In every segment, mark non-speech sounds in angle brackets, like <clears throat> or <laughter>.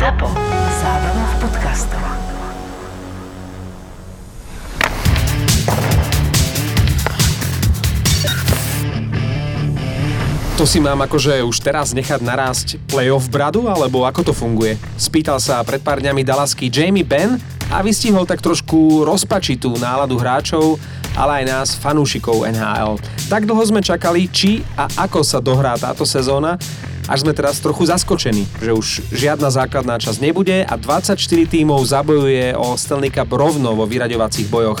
ZAPO. Zábrná v podcastov. To si mám akože už teraz nechať narásť playoff bradu, alebo ako to funguje? Spýtal sa pred pár dňami dalasky Jamie Benn a vystihol tak trošku rozpačitú náladu hráčov, ale aj nás, fanúšikov NHL. Tak dlho sme čakali, či a ako sa dohrá táto sezóna, až sme teraz trochu zaskočení, že už žiadna základná časť nebude a 24 tímov zabojuje o Stanley Cup rovno vo vyraďovacích bojoch.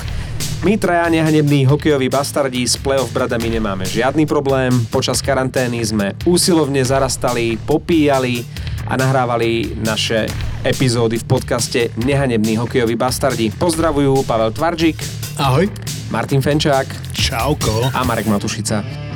My traja nehanební hokejoví bastardi s playoff bradami nemáme žiadny problém. Počas karantény sme úsilovne zarastali, popíjali a nahrávali naše epizódy v podcaste Nehanební hokejoví bastardi. Pozdravujú Pavel Tvaržik, Ahoj. Martin Fenčák Čauko. a Marek Matušica.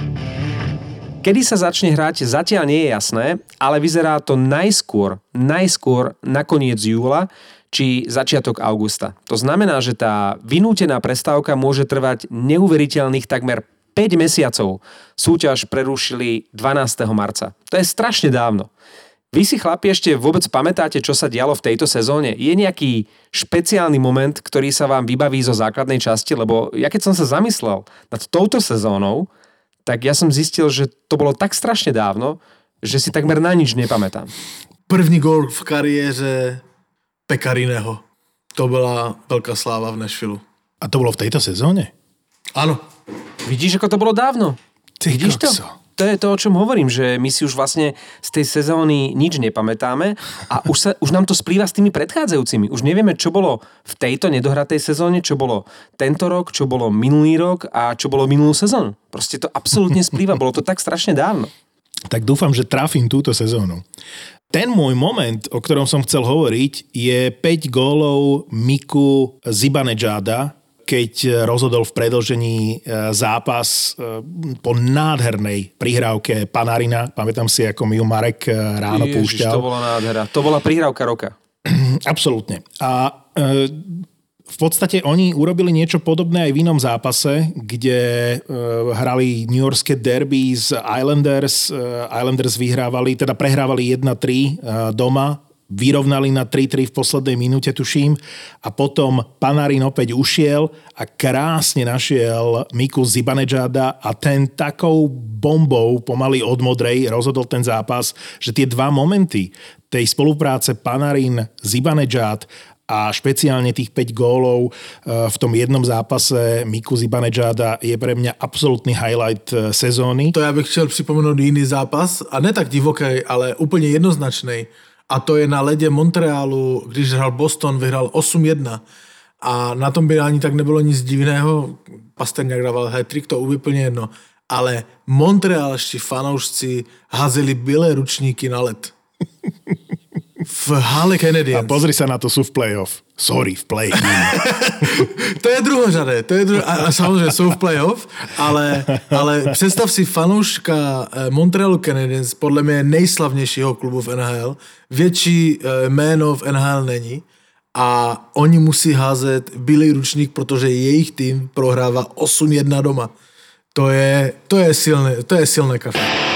Kedy sa začne hrať, zatiaľ nie je jasné, ale vyzerá to najskôr, najskôr na koniec júla, či začiatok augusta. To znamená, že tá vynútená prestávka môže trvať neuveriteľných takmer 5 mesiacov. Súťaž prerušili 12. marca. To je strašne dávno. Vy si chlapi ešte vôbec pamätáte, čo sa dialo v tejto sezóne? Je nejaký špeciálny moment, ktorý sa vám vybaví zo základnej časti? Lebo ja keď som sa zamyslel nad touto sezónou, tak ja som zistil, že to bolo tak strašne dávno, že si takmer na nič nepamätám. První gol v kariére Pekariného. To bola veľká sláva v Nashville. A to bolo v tejto sezóne? Áno. Vidíš, ako to bolo dávno? Ty Vidíš to? kokso. To je to, o čom hovorím, že my si už vlastne z tej sezóny nič nepamätáme a už, sa, už nám to splýva s tými predchádzajúcimi. Už nevieme, čo bolo v tejto nedohratej sezóne, čo bolo tento rok, čo bolo minulý rok a čo bolo minulú sezónu. Proste to absolútne splýva, bolo to tak strašne dávno. Tak dúfam, že trafím túto sezónu. Ten môj moment, o ktorom som chcel hovoriť, je 5 gólov Miku Zibanejada, keď rozhodol v predlžení e, zápas e, po nádhernej prihrávke Panarina. Pamätám si, ako mi ju Marek e, ráno Ježiš, púšťal. to bola nádhera. To bola prihrávka roka. <clears throat> Absolútne. A e, v podstate oni urobili niečo podobné aj v inom zápase, kde e, hrali New Yorkské derby z Islanders. E, Islanders vyhrávali, teda prehrávali 1-3 e, doma, vyrovnali na 3-3 v poslednej minúte, tuším. A potom Panarin opäť ušiel a krásne našiel Miku Zibanejada a ten takou bombou pomaly od modrej rozhodol ten zápas, že tie dva momenty tej spolupráce Panarin, Zibanejad a špeciálne tých 5 gólov eh, v tom jednom zápase Miku Zibanejada je pre mňa absolútny highlight eh, sezóny. To já bych chtěl připomenout jiný zápas, a ne tak divoký, ale úplně jednoznačný. A to je na ledě Montrealu, když hrál Boston, vyhrál 8-1. A na tom bydání tak nebylo nic divného. Pasterňák dával hat-trick, to úplně jedno. Ale montrealští fanoušci házeli bílé ručníky na led. <laughs> V hale A Canadiens. pozri sa na to, sú v playoff. Sorry, v play <laughs> To je druhořadé, to je druho, a, a samozřejmě jsou v playoff, ale, ale představ si fanouška eh, Montrealu Canadiens, podle mě nejslavnějšího klubu v NHL, větší eh, jméno v NHL není a oni musí házet bílý ručník, protože jejich tým prohrává 8-1 doma. To je, to je silné, to je silné kafe.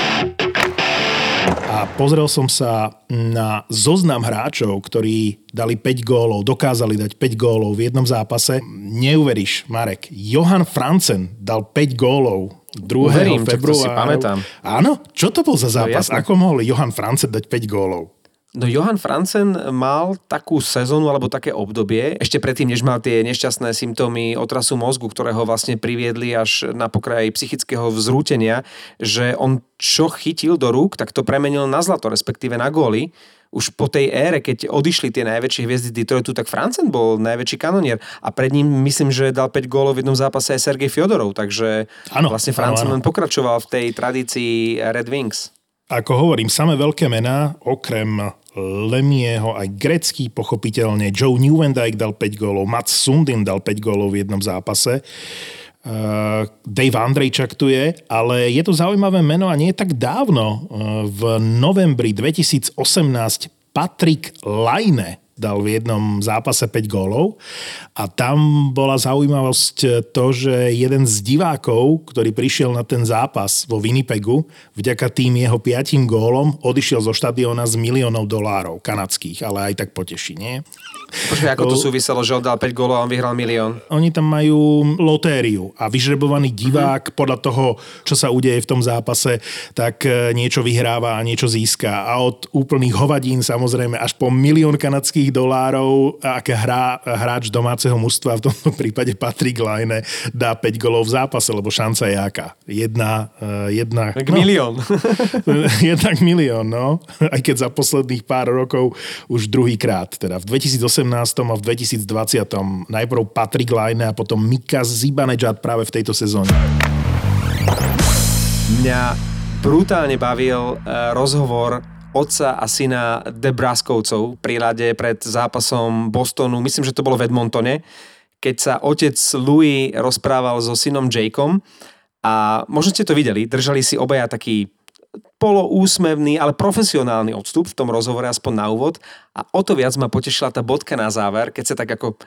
A pozrel som sa na zoznam hráčov, ktorí dali 5 gólov, dokázali dať 5 gólov v jednom zápase. Neuveríš, Marek, Johan Francen dal 5 gólov 2. Uverím, si februára. pamätám. Áno, čo to bol za zápas? jasné. Ako mohol Johan Francen dať 5 gólov? No Johan Franzen mal takú sezónu alebo také obdobie, ešte predtým, než mal tie nešťastné symptómy otrasu mozgu, ktoré ho vlastne priviedli až na pokraj psychického vzrútenia, že on čo chytil do rúk, tak to premenil na zlato, respektíve na góly. Už po tej ére, keď odišli tie najväčšie hviezdy Detroitu, tak Francen bol najväčší kanonier a pred ním myslím, že dal 5 gólov v jednom zápase aj Sergej Fiodorov, takže Áno, vlastne Francen len pokračoval v tej tradícii Red Wings. Ako hovorím, samé veľké mená, okrem Lemieho, aj grecký pochopiteľne, Joe Newendike dal 5 gólov, Mats Sundin dal 5 gólov v jednom zápase. Uh, Dave Andrejčak tu je, ale je to zaujímavé meno a nie tak dávno. Uh, v novembri 2018 Patrick Laine dal v jednom zápase 5 gólov a tam bola zaujímavosť to, že jeden z divákov, ktorý prišiel na ten zápas vo Winnipegu, vďaka tým jeho piatim gólom odišiel zo štadióna z miliónov dolárov kanadských, ale aj tak poteší, nie? Počkaj, ako to súviselo, že on dal 5 gólov a on vyhral milión? Oni tam majú lotériu a vyžrebovaný divák podľa toho, čo sa udeje v tom zápase, tak e, niečo vyhráva a niečo získa. A od úplných hovadín samozrejme až po milión kanadských dolárov, ak hrá hráč domáceho mužstva, v tomto <laughs> prípade Patrick Laine, dá 5 golov v zápase, lebo šanca je aká? Jedna, e, jedna... Tak no, milión. <laughs> jednak milión, no. <laughs> Aj keď za posledných pár rokov už druhýkrát. Teda v 2018 a v 2020. Najprv Patrick Laine a potom Mika Zibanejad práve v tejto sezóne. Mňa brutálne bavil uh, rozhovor otca a syna Debraskovcov pri rade pred zápasom Bostonu, myslím, že to bolo v Edmontone, keď sa otec Louis rozprával so synom Jakeom a možno ste to videli, držali si obaja taký poloúsmevný, ale profesionálny odstup v tom rozhovore, aspoň na úvod. A o to viac ma potešila tá bodka na záver, keď sa tak ako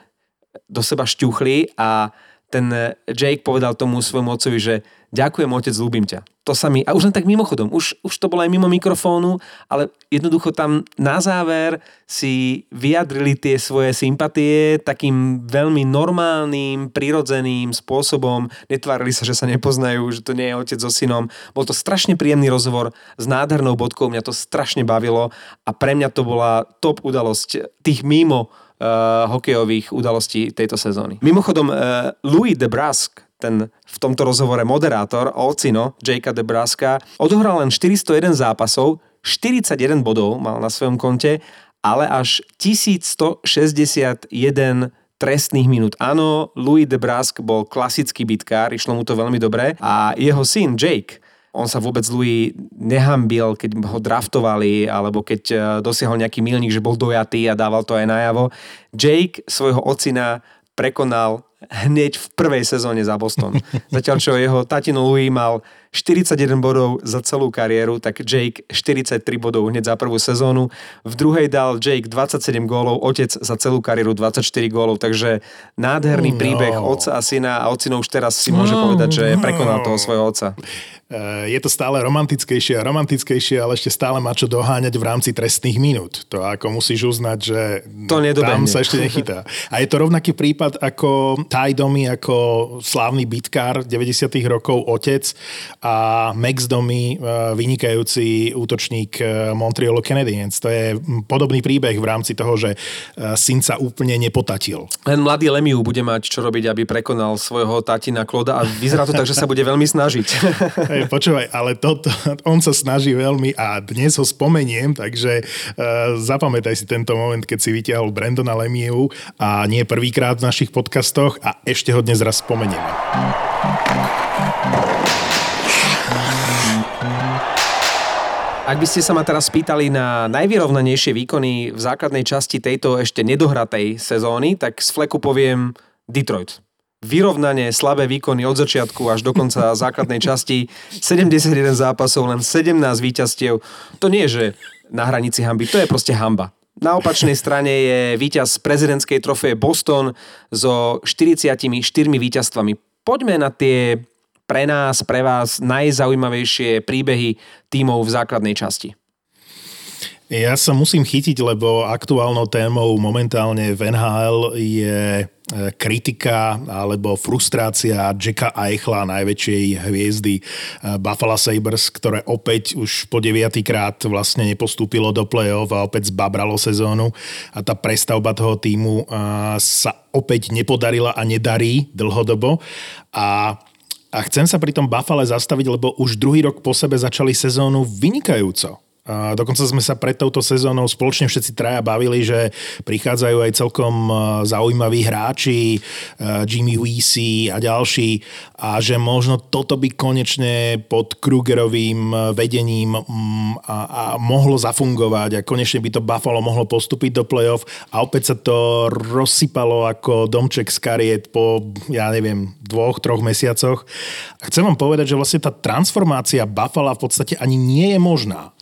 do seba šťuchli a ten Jake povedal tomu svojmu otcovi, že ďakujem otec, ľúbim ťa. To sa mi, a už len tak mimochodom, už, už to bolo aj mimo mikrofónu, ale jednoducho tam na záver si vyjadrili tie svoje sympatie takým veľmi normálnym, prirodzeným spôsobom. Netvárili sa, že sa nepoznajú, že to nie je otec so synom. Bol to strašne príjemný rozhovor s nádhernou bodkou, mňa to strašne bavilo a pre mňa to bola top udalosť tých mimo hokejových udalostí tejto sezóny. Mimochodom, uh, Louis DeBrusque, ten v tomto rozhovore moderátor, ocino Jakea DeBruska, odohral len 401 zápasov, 41 bodov mal na svojom konte, ale až 1161 trestných minút. Áno, Louis DeBrusk bol klasický bitkár, išlo mu to veľmi dobre a jeho syn Jake on sa vôbec Louis nehambil, keď ho draftovali, alebo keď e, dosiahol nejaký milník, že bol dojatý a dával to aj najavo. Jake svojho ocina prekonal hneď v prvej sezóne za Boston. <laughs> Zatiaľ, čo jeho tatino Louis mal 41 bodov za celú kariéru, tak Jake 43 bodov hneď za prvú sezónu. V druhej dal Jake 27 gólov, otec za celú kariéru 24 gólov, takže nádherný no. príbeh otca a syna a ocino už teraz si môže no. povedať, že prekonal toho svojho otca. Eh, je to stále romantickejšie a romantickejšie, ale ešte stále má čo doháňať v rámci trestných minút. To ako musíš uznať, že to tam sa ešte nechytá. A je to rovnaký prípad ako Ty Domy, ako slávny bitkár 90 rokov, otec a Max Domy, eh, vynikajúci útočník eh, Montreal Canadiens. To je podobný príbeh v rámci toho, že syn sa úplne nepotatil. Len mladý Lemiu bude mať čo robiť, aby prekonal svojho tatina Kloda a vyzerá to tak, že sa bude veľmi snažiť. <laughs> počúvaj, ale toto, on sa snaží veľmi a dnes ho spomeniem, takže uh, zapamätaj si tento moment, keď si vyťahol Brandona Lemieux a nie prvýkrát v našich podcastoch a ešte ho dnes raz spomenieme. Ak by ste sa ma teraz spýtali na najvyrovnanejšie výkony v základnej časti tejto ešte nedohratej sezóny, tak z fleku poviem Detroit vyrovnanie, slabé výkony od začiatku až do konca <laughs> základnej časti, 71 zápasov, len 17 víťazstiev. To nie je, že na hranici hamby, to je proste hamba. Na opačnej strane je víťaz prezidentskej trofeje Boston so 44 víťazstvami. Poďme na tie pre nás, pre vás najzaujímavejšie príbehy tímov v základnej časti. Ja sa musím chytiť, lebo aktuálnou témou momentálne v NHL je E, kritika alebo frustrácia Jacka Eichla, najväčšej hviezdy e, Buffalo Sabres, ktoré opäť už po deviatýkrát vlastne nepostúpilo do play-off a opäť zbabralo sezónu a tá prestavba toho týmu e, sa opäť nepodarila a nedarí dlhodobo a a chcem sa pri tom Buffale zastaviť, lebo už druhý rok po sebe začali sezónu vynikajúco. A dokonca sme sa pred touto sezónou spoločne všetci traja bavili, že prichádzajú aj celkom e, zaujímaví hráči, e, Jimmy Weesey a ďalší a že možno toto by konečne pod Krugerovým e, vedením mm, a, a mohlo zafungovať a konečne by to Buffalo mohlo postúpiť do playoff a opäť sa to rozsypalo ako domček z kariet po, ja neviem, dvoch, troch mesiacoch. A chcem vám povedať, že vlastne tá transformácia Buffalo v podstate ani nie je možná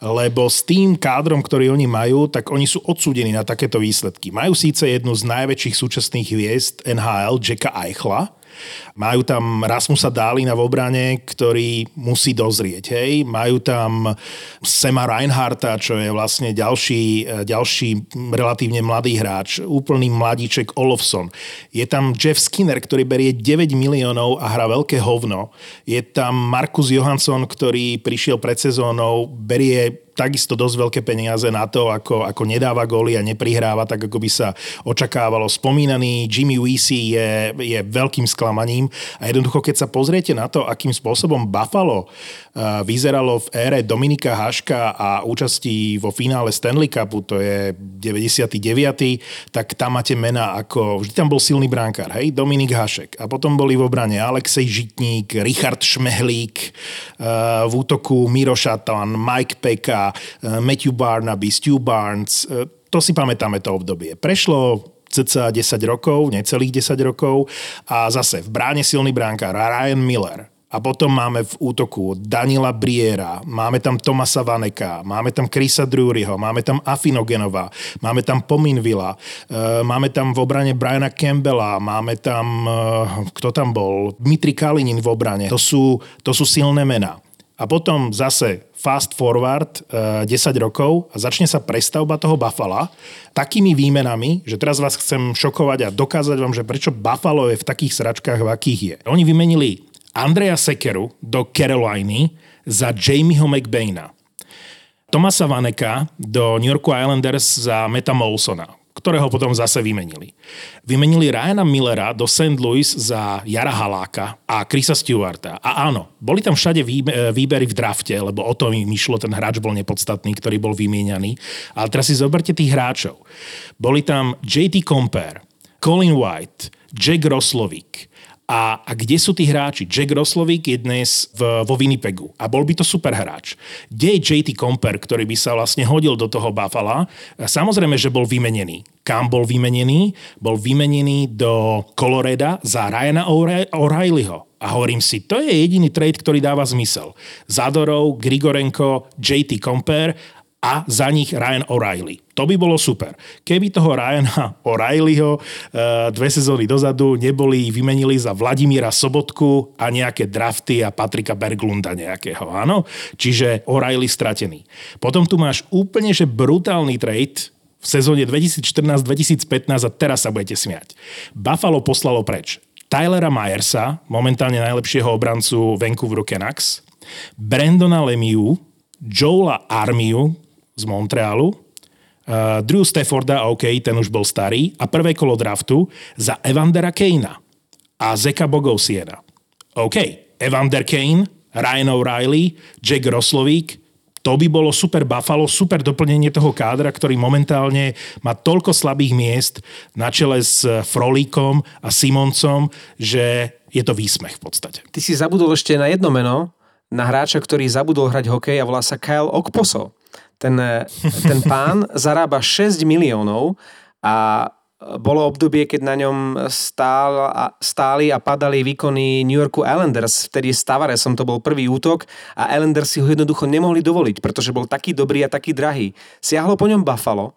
lebo s tým kádrom, ktorý oni majú, tak oni sú odsúdení na takéto výsledky. Majú síce jednu z najväčších súčasných hviezd NHL, Jacka Eichla, majú tam Rasmusa Dálina v obrane, ktorý musí dozrieť. Hej. Majú tam Sema Reinharta, čo je vlastne ďalší, ďalší relatívne mladý hráč. Úplný mladíček Olofsson. Je tam Jeff Skinner, ktorý berie 9 miliónov a hrá veľké hovno. Je tam Markus Johansson, ktorý prišiel pred sezónou, berie takisto dosť veľké peniaze na to, ako, ako nedáva góly a neprihráva tak, ako by sa očakávalo. Spomínaný Jimmy Weesey je, je veľkým sklamaním a jednoducho, keď sa pozriete na to, akým spôsobom Buffalo uh, vyzeralo v ére Dominika Haška a účasti vo finále Stanley Cupu, to je 99., tak tam máte mená ako, vždy tam bol silný bránkár, hej, Dominik Hašek a potom boli v obrane Alexej Žitník, Richard Šmehlík, uh, v útoku Miro Šatan, Mike Peka, Eh, Matthew Barnaby, Stu Barnes, eh, to si pamätáme to obdobie. Prešlo cca 10 rokov, necelých 10 rokov a zase v bráne silný bránkár Ryan Miller, a potom máme v útoku Danila Briera, máme tam Tomasa Vaneka, máme tam Krisa Druryho, máme tam Afinogenova, máme tam Pominvilla, eh, máme tam v obrane Briana Campbella, máme tam, kto tam bol, Dmitri Kalinin v obrane. To sú, to sú silné mená. A potom zase fast forward uh, eh, 10 rokov a začne sa prestavba toho Buffalo takými výmenami, že teraz vás chcem šokovať a dokázať vám, že prečo Buffalo je v takých sračkách, v akých je. Oni vymenili Andreja Sekeru do Caroliny za Jamieho McBaina. Tomasa Vaneka do New Yorku Islanders za Meta Molsona ktorého potom zase vymenili. Vymenili Ryana Millera do St. Louis za Jara Haláka a Chrisa Stewarta. A áno, boli tam všade výbery v drafte, lebo o to mi išlo, ten hráč bol nepodstatný, ktorý bol vymieňaný. Ale teraz si zoberte tých hráčov. Boli tam JT Compare, Colin White, Jack Roslovic, a, a kde sú tí hráči? Jack Roslovic je dnes v, vo Winnipegu a bol by to super hráč. Kde je JT Comper, ktorý by sa vlastne hodil do toho Buffalo? Samozrejme, že bol vymenený. Kam bol vymenený? Bol vymenený do Coloreda za Ryana O'Reillyho. A hovorím si, to je jediný trade, ktorý dáva zmysel. Zadorov, Grigorenko, JT Comper a za nich Ryan O'Reilly. To by bolo super. Keby toho Ryana <laughs> O'Reillyho e, dve sezóny dozadu neboli vymenili za Vladimíra Sobotku a nejaké drafty a Patrika Berglunda nejakého, áno? Čiže O'Reilly stratený. Potom tu máš úplne že brutálny trade v sezóne 2014-2015 a teraz sa budete smiať. Buffalo poslalo preč Tylera Myersa, momentálne najlepšieho obrancu Vancouveru Canucks, Brandona Lemieux, Joela Armiu, z Montrealu, uh, Drew Stafforda, OK, ten už bol starý, a prvé kolo draftu za Evandera Kanea a Zeka Bogosiena. OK, Evander Kane, Ryan O'Reilly, Jack Roslovík, to by bolo super Buffalo, super doplnenie toho kádra, ktorý momentálne má toľko slabých miest na čele s Frolíkom a Simoncom, že je to výsmech v podstate. Ty si zabudol ešte na jedno meno, na hráča, ktorý zabudol hrať hokej a volá sa Kyle Okposo ten, ten pán <laughs> zarába 6 miliónov a bolo obdobie, keď na ňom stál a, stáli a padali výkony New Yorku Islanders. Vtedy s Tavaresom to bol prvý útok a Islanders si ho jednoducho nemohli dovoliť, pretože bol taký dobrý a taký drahý. Siahlo po ňom Buffalo,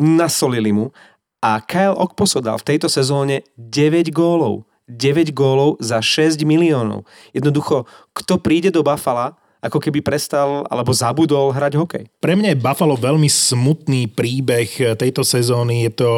nasolili mu a Kyle Okposo dal v tejto sezóne 9 gólov. 9 gólov za 6 miliónov. Jednoducho, kto príde do Buffalo ako keby prestal alebo zabudol hrať hokej. Pre mňa je Buffalo veľmi smutný príbeh tejto sezóny. Je to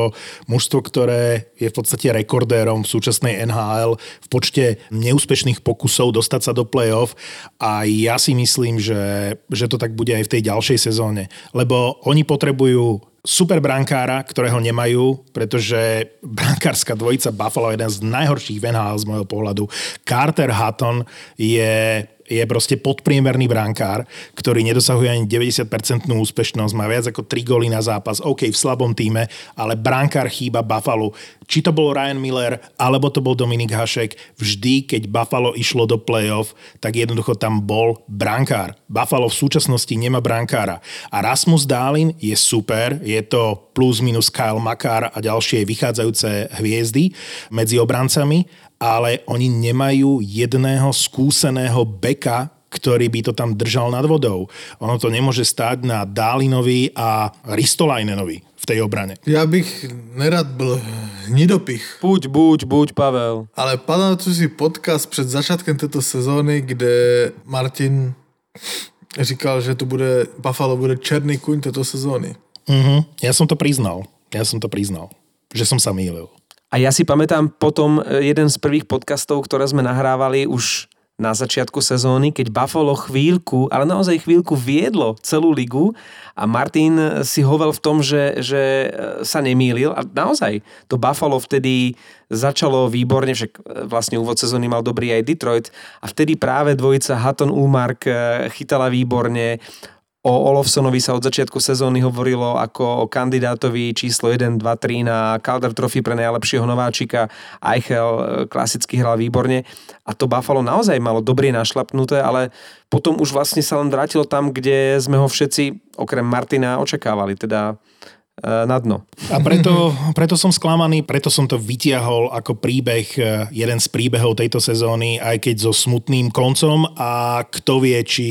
mužstvo, ktoré je v podstate rekordérom v súčasnej NHL v počte neúspešných pokusov dostať sa do play-off a ja si myslím, že, že to tak bude aj v tej ďalšej sezóne. Lebo oni potrebujú super brankára, ktorého nemajú, pretože brankárska dvojica Buffalo je jeden z najhorších v NHL z môjho pohľadu. Carter Hutton je je proste podpriemerný brankár, ktorý nedosahuje ani 90% úspešnosť, má viac ako 3 góly na zápas, OK, v slabom týme, ale brankár chýba Buffalo. Či to bol Ryan Miller, alebo to bol Dominik Hašek, vždy, keď Buffalo išlo do playoff, tak jednoducho tam bol brankár. Buffalo v súčasnosti nemá brankára. A Rasmus Dálin je super, je to plus minus Kyle Makar a ďalšie vychádzajúce hviezdy medzi obrancami, ale oni nemajú jedného skúseného beka ktorý by to tam držal nad vodou. Ono to nemôže stať na Dálinovi a Ristolajnenovi v tej obrane. Já bych nerad byl hnidopich, Buď, buď, buď, Pavel. ale pamatuju si podcast před začátkem této sezóny, kde Martin říkal, že to bude, Buffalo bude černý kuň této sezóny. Uh-huh. Ja som to priznal. Ja som to priznal, že som sa mýlil. A ja si pamätám potom e, jeden z prvých podcastov, ktoré sme nahrávali už na začiatku sezóny, keď Buffalo chvíľku, ale naozaj chvíľku viedlo celú ligu a Martin si hovel v tom, že, že e, sa nemýlil. A naozaj to Buffalo vtedy začalo výborne, však e, vlastne úvod sezóny mal dobrý aj Detroit. A vtedy práve dvojica Hatton Ulmark e, chytala výborne, O Olofsonovi sa od začiatku sezóny hovorilo ako o kandidátovi číslo 1, 2, 3 na Calder Trophy pre najlepšieho nováčika. Eichel e, klasicky hral výborne a to Buffalo naozaj malo dobre našlapnuté, ale potom už vlastne sa len vrátilo tam, kde sme ho všetci, okrem Martina, očakávali, teda na dno. A preto, preto som sklamaný, preto som to vytiahol ako príbeh, eh, jeden z príbehov tejto sezóny, aj keď so smutným koncom a kto vie, či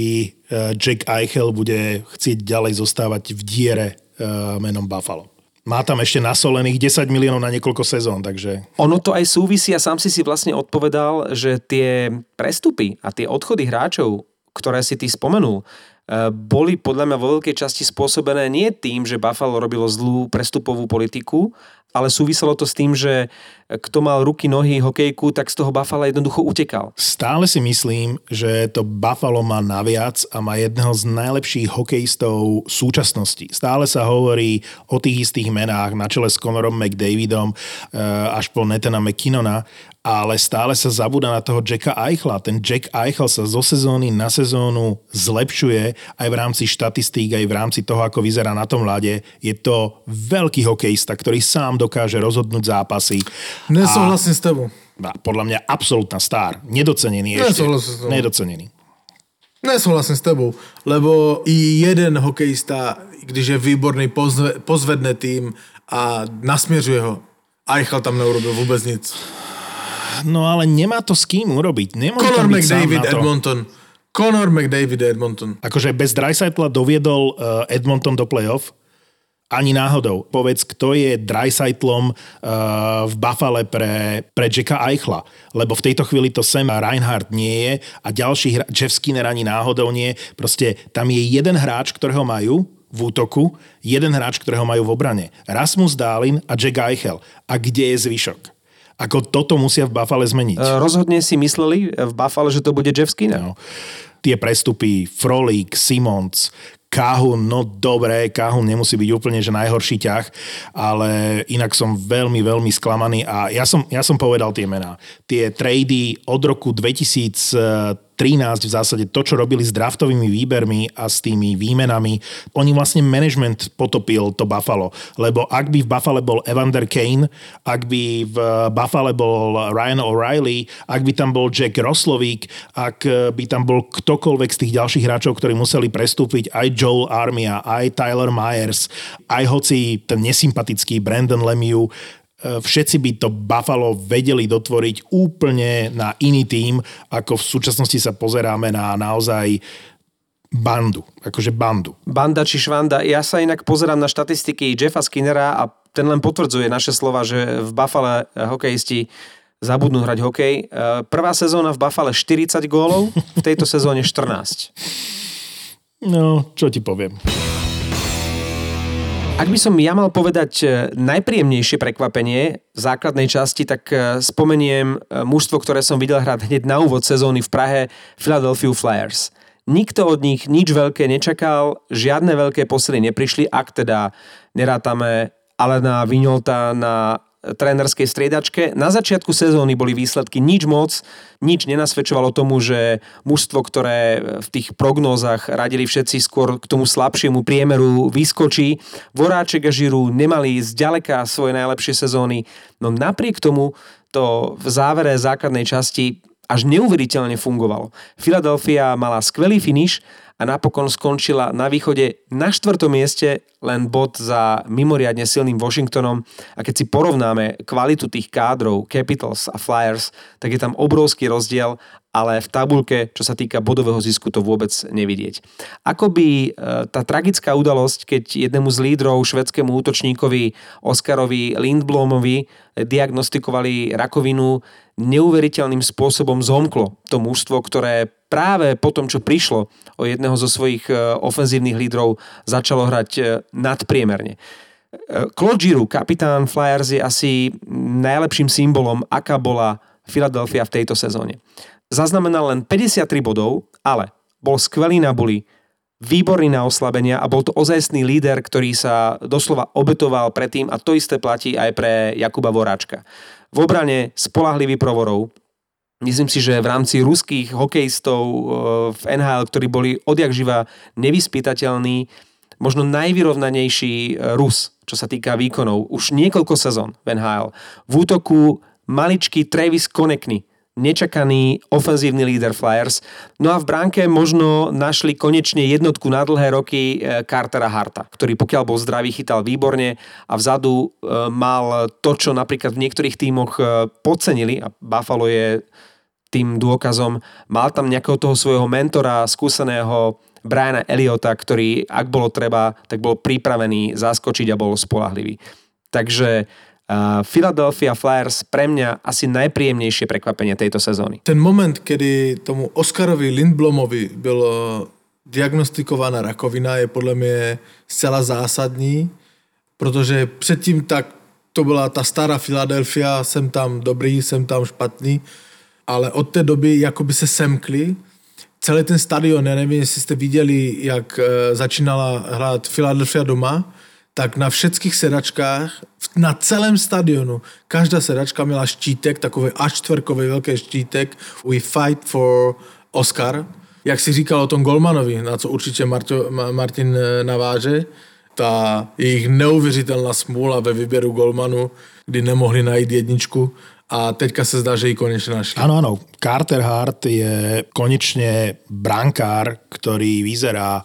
eh, Jack Eichel bude chcieť ďalej zostávať v diere eh, menom Buffalo. Má tam ešte nasolených 10 miliónov na niekoľko sezón, takže Ono to aj súvisí a sám si si vlastne odpovedal, že tie prestupy a tie odchody hráčov, ktoré si ty spomenul, eh, boli podľa mňa vo veľkej časti spôsobené nie tým, že Buffalo robilo zlú prestupovú politiku, ale súviselo to s tým, že kto mal ruky, nohy, hokejku, tak z toho Buffalo jednoducho utekal. Stále si myslím, že to Buffalo má naviac a má jedného z najlepších hokejistov súčasnosti. Stále sa hovorí o tých istých menách na čele s Conorom McDavidom eh, až po Netana McKinnona, ale stále sa zabúda na toho Jacka Eichla. Ten Jack Eichel sa zo sezóny na sezónu zlepšuje aj v rámci štatistík, aj v rámci toho, ako vyzerá na tom ľade. Je to veľký hokejista, ktorý sám dokáže rozhodnúť zápasy. Nesouhlasím s tebou. A podľa mňa absolútna star. Nedocenený ešte. Nesouhlasím s tebou. Nedocenený. Nesouhlasím s tebou, lebo i jeden hokejista, když je výborný, pozve, pozvedne tým a nasměřuje ho. Eichel tam neurobil vůbec nic. No ale nemá to s kým urobiť. Nemôže Conor McDavid. Edmonton. Conor McDavid, Edmonton. Akože bez Dreisaitla doviedol uh, Edmonton do playoff? Ani náhodou. Povedz, kto je Dreisaitlom uh, v Buffale pre, pre Jacka Eichla. Lebo v tejto chvíli to Sam Reinhardt nie je a ďalší hra- Jeff Skinner ani náhodou nie. Proste tam je jeden hráč, ktorého majú v útoku, jeden hráč, ktorého majú v obrane. Rasmus Dálin a Jack Eichel. A kde je zvyšok? Ako toto musia v Buffale zmeniť. E, Rozhodne si mysleli v Buffalo, že to bude Jeff Skinner. No. Tie prestupy, Frolík, Simons, Kahun, no dobré, Kahun nemusí byť úplne že najhorší ťah, ale inak som veľmi, veľmi sklamaný a ja som, ja som povedal tie mená. Tie trady od roku 2013 v zásade to, čo robili s draftovými výbermi a s tými výmenami, oni vlastne management potopil to Buffalo, lebo ak by v Buffalo bol Evander Kane, ak by v Buffalo bol Ryan O'Reilly, ak by tam bol Jack Roslovík, ak by tam bol ktokoľvek z tých ďalších hráčov, ktorí museli prestúpiť, aj Joel Armia, aj Tyler Myers, aj hoci ten nesympatický Brandon Lemieux, všetci by to Buffalo vedeli dotvoriť úplne na iný tým, ako v súčasnosti sa pozeráme na naozaj bandu, akože bandu. Banda či švanda. Ja sa inak pozerám na štatistiky Jeffa Skinnera a ten len potvrdzuje naše slova, že v Buffale hokejisti zabudnú hrať hokej. E, Prvá sezóna v Buffale 40 gólov, v tejto sezóne 14. No, čo ti poviem. Ak by som ja mal povedať e, najpríjemnejšie prekvapenie v základnej časti, tak e, spomeniem e, mužstvo, ktoré som videl hrať hneď na úvod sezóny v Prahe, Philadelphia Flyers. Nikto od nich nič veľké nečakal, žiadne veľké posily neprišli, ak teda nerátame Alena Vignolta na trénerskej striedačke. Na začiatku sezóny boli výsledky nič moc, nič nenasvedčovalo tomu, že mužstvo, ktoré v tých prognózach radili všetci skôr k tomu slabšiemu priemeru vyskočí. Voráček a Žiru nemali zďaleka svoje najlepšie sezóny, no napriek tomu to v závere základnej časti až neuveriteľne fungovalo. Philadelphia mala skvelý finish a napokon skončila na východe na štvrtom mieste, len bod za mimoriadne silným Washingtonom. A keď si porovnáme kvalitu tých kádrov, Capitals a Flyers, tak je tam obrovský rozdiel ale v tabulke, čo sa týka bodového zisku, to vôbec nevidieť. Ako by e, tá tragická udalosť, keď jednému z lídrov, švedskému útočníkovi Oskarovi Lindblomovi diagnostikovali rakovinu, neuveriteľným spôsobom zomklo to mužstvo, ktoré práve po tom, čo prišlo o jedného zo svojich e, ofenzívnych lídrov, začalo hrať e, nadpriemerne. Claude Giroux, kapitán Flyers, je asi najlepším symbolom, aká bola Philadelphia v tejto sezóne zaznamenal len 53 bodov, ale bol skvelý na buli, výborný na oslabenia a bol to ozajstný líder, ktorý sa doslova obetoval predtým a to isté platí aj pre Jakuba Voráčka. V obrane spolahlivý provorov, Myslím si, že v rámci ruských hokejistov eh, v NHL, ktorí boli odjak živa nevyspytateľní, možno najvyrovnanejší eh, Rus, čo sa týka výkonov, už niekoľko sezón v NHL. V útoku maličký Travis Konekny, nečakaný ofenzívny líder Flyers. No a v bránke možno našli konečne jednotku na dlhé roky e, Cartera Harta, ktorý pokiaľ bol zdravý, chytal výborne a vzadu e, mal to, čo napríklad v niektorých tímoch e, podcenili a Buffalo je tým dôkazom, mal tam nejakého toho svojho mentora, skúseného Briana Eliota, ktorý, ak bolo treba, tak bol pripravený zaskočiť a bol spolahlivý. Takže Uh, Philadelphia Flyers pre mňa asi najpríjemnejšie prekvapenie tejto sezóny. Ten moment, kedy tomu Oscarovi Lindblomovi bylo diagnostikovaná rakovina, je podle mě zcela zásadní, protože předtím tak to byla ta stará Philadelphia, jsem tam dobrý, jsem tam špatný, ale od té doby jakoby se semkli, celý ten stadion, já nevím, jestli jste viděli, jak eh, začínala hrát Philadelphia doma, tak na všetkých sedačkách, na celém stadionu, každá sedačka měla štítek, takový až čtverkový velký štítek We fight for Oscar. Jak si říkal o tom Golmanovi, na co určitě Marto, Martin eh, naváže, ta jejich neuvěřitelná smůla ve výběru Golmanu, kdy nemohli najít jedničku a teďka se zdá, že ji konečne našli. Áno, áno. Carter Hart je konečne brankár, ktorý vyzerá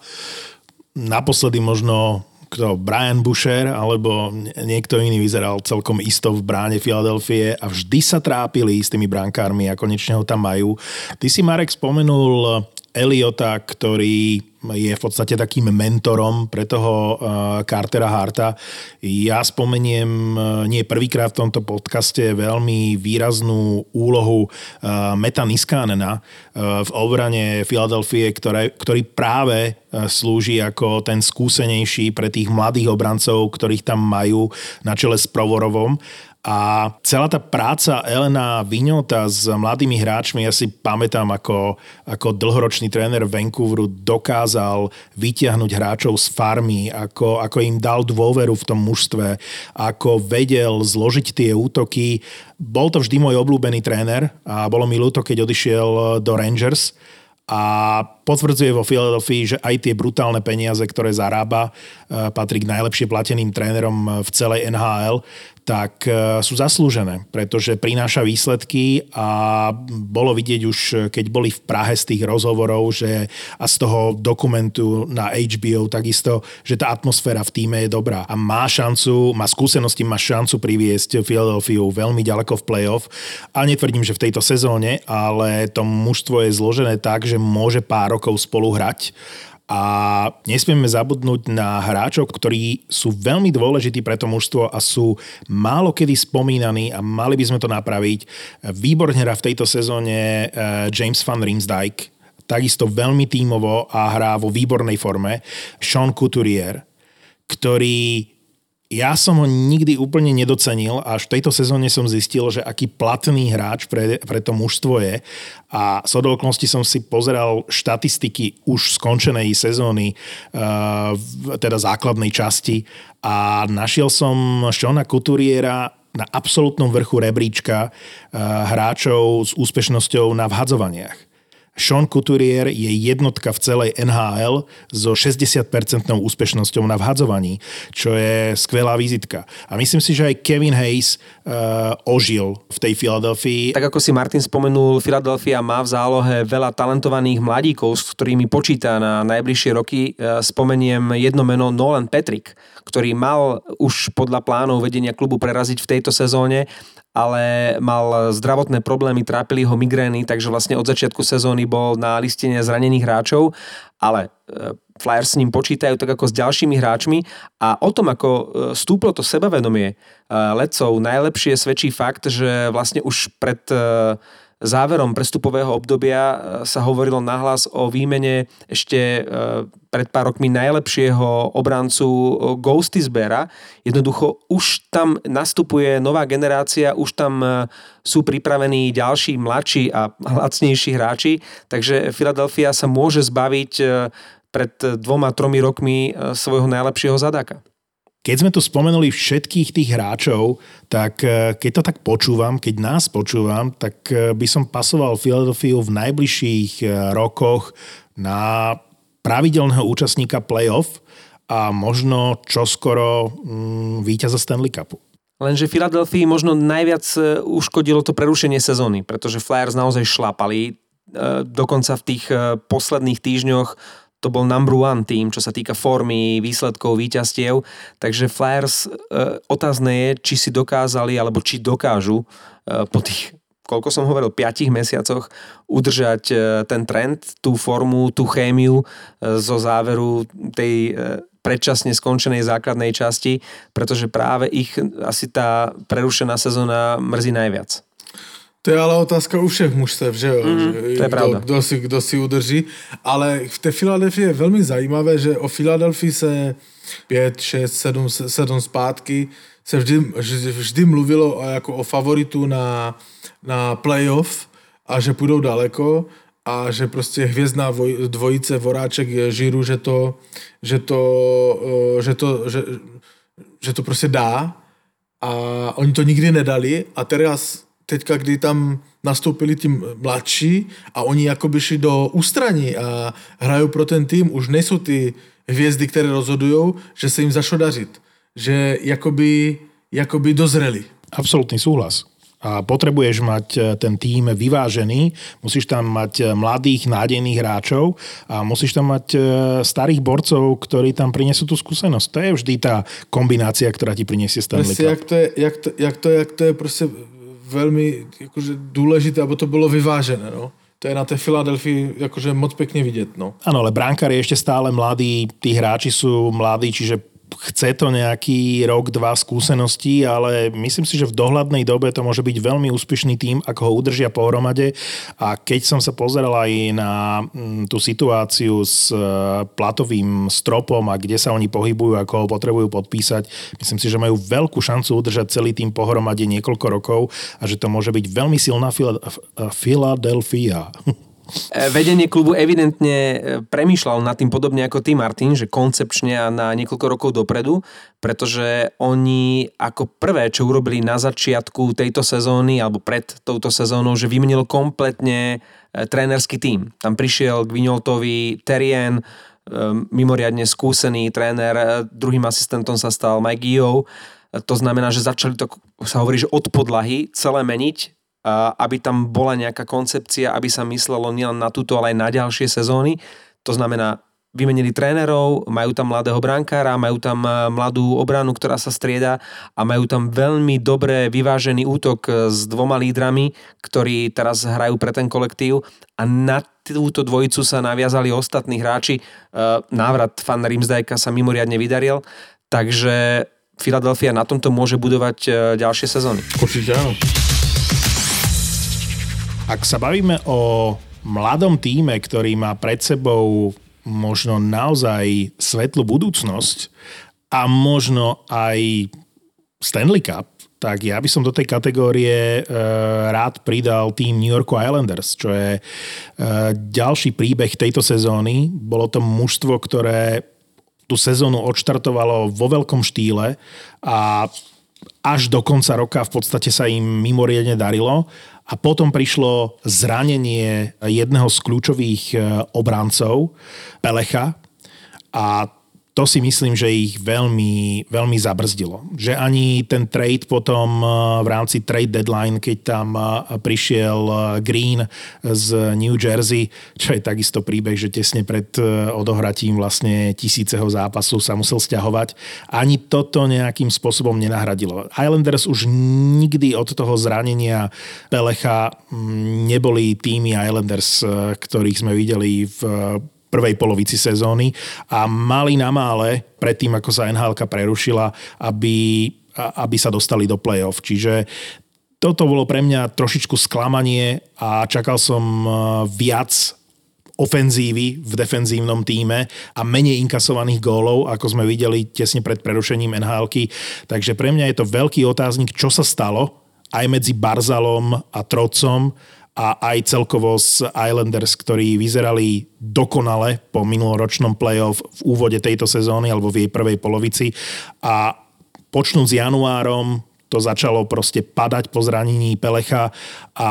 naposledy možno kto Brian Boucher alebo niekto iný vyzeral celkom isto v bráne Filadelfie a vždy sa trápili s tými brankármi a konečne ho tam majú. Ty si, Marek, spomenul Eliota, ktorý je v podstate takým mentorom pre toho uh, Cartera Harta. Ja spomeniem uh, nie prvýkrát v tomto podcaste veľmi výraznú úlohu uh, Meta Niskanena v obrane Filadelfie, ktorý práve slúži ako ten skúsenejší pre tých mladých obrancov, ktorých tam majú na čele s Provorovom a celá tá práca Elena Viňota s mladými hráčmi, ja si pamätám, ako, ako dlhoročný tréner Vancouveru dokázal vytiahnuť hráčov z farmy, ako, ako im dal dôveru v tom mužstve, ako vedel zložiť tie útoky. Bol to vždy môj obľúbený tréner a bolo mi ľúto, keď odišiel do Rangers a potvrdzuje vo Philadelphia, že aj tie brutálne peniaze, ktoré zarába, e, patrí k najlepšie plateným trénerom v celej NHL, tak e, sú zaslúžené, pretože prináša výsledky a bolo vidieť už, keď boli v Prahe z tých rozhovorov, že a z toho dokumentu na HBO takisto, že tá atmosféra v týme je dobrá a má šancu, má skúsenosti, má šancu priviesť Philadelphia veľmi ďaleko v playoff. A netvrdím, že v tejto sezóne, ale to mužstvo je zložené tak, že že môže pár rokov spolu hrať a nesmieme zabudnúť na hráčov, ktorí sú veľmi dôležití pre to mužstvo a sú málo kedy spomínaní a mali by sme to napraviť. Výborne hrá v tejto sezóne eh, James Van Riemsdyk, takisto veľmi tímovo a hrá vo výbornej forme. Sean Couturier, ktorý ja som ho nikdy úplne nedocenil až v tejto sezóne som zistil, že aký platný hráč pre, pre to mužstvo je. A z okolností som si pozeral štatistiky už skončenej sezóny, uh, teda základnej časti a našiel som Šona Couturiera na absolútnom vrchu rebríčka uh, hráčov s úspešnosťou na vhadzovaniach. Sean Couturier je jednotka v celej NHL so 60% úspešnosťou na vhadzovaní, čo je skvelá vizitka. A myslím si, že aj Kevin Hayes uh, ožil v tej Filadelfii. Tak ako si Martin spomenul, Philadelphia má v zálohe veľa talentovaných mladíkov, s ktorými počíta na najbližšie roky. Uh, spomeniem jedno meno Nolan Patrick, ktorý mal už podľa plánov vedenia klubu preraziť v tejto sezóne ale mal zdravotné problémy, trápili ho migrény, takže vlastne od začiatku sezóny bol na listine zranených hráčov, ale e, Flyers s ním počítajú tak ako s ďalšími hráčmi a o tom, ako e, stúplo to sebavedomie letcov, najlepšie svedčí fakt, že vlastne už pred záverom prestupového obdobia e, sa hovorilo nahlas o výmene ešte e, pred pár rokmi najlepšieho obrancu e, Ghostisbera. Jednoducho už tam nastupuje nová generácia, už tam sú pripravení ďalší mladší a lacnejší hráči, takže Philadelphia sa môže zbaviť pred dvoma, tromi rokmi svojho najlepšieho zadáka. Keď sme tu spomenuli všetkých tých hráčov, tak e, keď to tak počúvam, keď nás počúvam, tak e, by som pasoval Philadelphia v najbližších e, rokoch na pravidelného účastníka playoff a možno čoskoro mm, víťaza Stanley Cupu. Lenže Philadelphia možno najviac uškodilo to prerušenie sezóny, pretože Flyers naozaj šlapali. Dokonca v tých posledných týždňoch to bol number one tým, čo sa týka formy, výsledkov, výťastiev. Takže Flyers e, otázne je, či si dokázali, alebo či dokážu e, po tých koľko som hovoril, 5 mesiacoch udržať e, ten trend, tú formu, tú chémiu zo záveru tej predčasne skončenej základnej časti, pretože práve ich asi tá prerušená sezóna mrzí najviac. To je ale otázka u všech mužstev, že jo? Mm, že to je pravda. Kdo, kdo, si, kdo si udrží. Ale v té Filadelfii je velmi zajímavé, že o Filadelfii se 5, 6, 7, 7 zpátky se vždy, vždy mluvilo jako o favoritu na, na playoff a že půjdou daleko a že prostě hvězdná dvojice Voráček je Žiru, že to, že to, eh, že to, že, že to prostě dá a oni to nikdy nedali a teraz teďka, kdy tam nastoupili tím mladší a oni jakoby šli do ústraní a hrajou pro ten tým, už nejsou ty hvězdy, které rozhodují, že se jim zašlo dařit. Že jakoby, jakoby dozreli. Absolutný súhlas a potrebuješ mať e, ten tým vyvážený, musíš tam mať e, mladých, nádejných hráčov a musíš tam mať e, starých borcov, ktorí tam prinesú tú skúsenosť. To je vždy tá kombinácia, ktorá ti prinesie Stanley Cup. Jak to je, jak to, jak to, jak to je prostě velmi jakože důležité, aby to bylo vyvážené. No. To je na té Filadelfii jakože moc pekne vidieť. No. Áno, ale bránkár je ešte stále mladý, tí hráči sú mladí, čiže chce to nejaký rok, dva skúseností, ale myslím si, že v dohľadnej dobe to môže byť veľmi úspešný tým, ako ho udržia pohromade. A keď som sa pozeral aj na mm, tú situáciu s e, platovým stropom a kde sa oni pohybujú, ako ho potrebujú podpísať, myslím si, že majú veľkú šancu udržať celý tým pohromade niekoľko rokov a že to môže byť veľmi silná Philadelphia. <laughs> E, vedenie klubu evidentne e, premýšľal nad tým podobne ako ty, Martin, že koncepčne a na niekoľko rokov dopredu, pretože oni ako prvé, čo urobili na začiatku tejto sezóny alebo pred touto sezónou, že vymenil kompletne e, trénerský tím. Tam prišiel Gvignoltovi Terien, mimoriadne skúsený tréner, druhým asistentom sa stal Mike Gio. To znamená, že začali to, sa hovorí, že od podlahy celé meniť aby tam bola nejaká koncepcia, aby sa myslelo nielen na túto, ale aj na ďalšie sezóny. To znamená, vymenili trénerov, majú tam mladého brankára, majú tam e, mladú obranu, ktorá sa strieda a majú tam veľmi dobre vyvážený útok s dvoma lídrami, ktorí teraz hrajú pre ten kolektív a na túto dvojicu sa naviazali ostatní hráči. E, návrat fan Rimsdajka sa mimoriadne vydaril, takže Philadelphia na tomto môže budovať e, ďalšie sezóny. Určite áno. Ak sa bavíme o mladom týme, ktorý má pred sebou možno naozaj svetlú budúcnosť a možno aj Stanley Cup, tak ja by som do tej kategórie e, rád pridal tým New York Islanders, čo je e, ďalší príbeh tejto sezóny. Bolo to mužstvo, ktoré tú sezónu odštartovalo vo veľkom štýle a až do konca roka v podstate sa im mimoriadne darilo a potom prišlo zranenie jedného z kľúčových e, obrancov, Pelecha, a to si myslím, že ich veľmi, veľmi zabrzdilo. Že ani ten trade potom eh, v rámci trade deadline, keď tam eh, prišiel eh, Green z New Jersey, čo je takisto príbeh, že tesne pred odohratím vlastne tisíceho zápasu sa musel stiahovať, ani toto nejakým spôsobom nenahradilo. Islanders už nikdy od toho zranenia Pelecha mm, neboli tými Islanders, ktorých sme videli v prvej polovici sezóny a mali na mále predtým, ako sa nhl prerušila, aby, aby sa dostali do play-off. Čiže toto bolo pre mňa trošičku sklamanie a čakal som e, viac ofenzívy v defenzívnom týme a menej inkasovaných gólov, ako sme videli tesne pred prerušením nhl Takže pre mňa je to veľký otáznik, čo sa stalo aj medzi Barzalom a Trocom a aj celkovo s Islanders, ktorí vyzerali dokonale po minuloročnom playoff v úvode tejto sezóny alebo v jej prvej polovici. A počnúť s januárom to začalo proste padať po zranení Pelecha a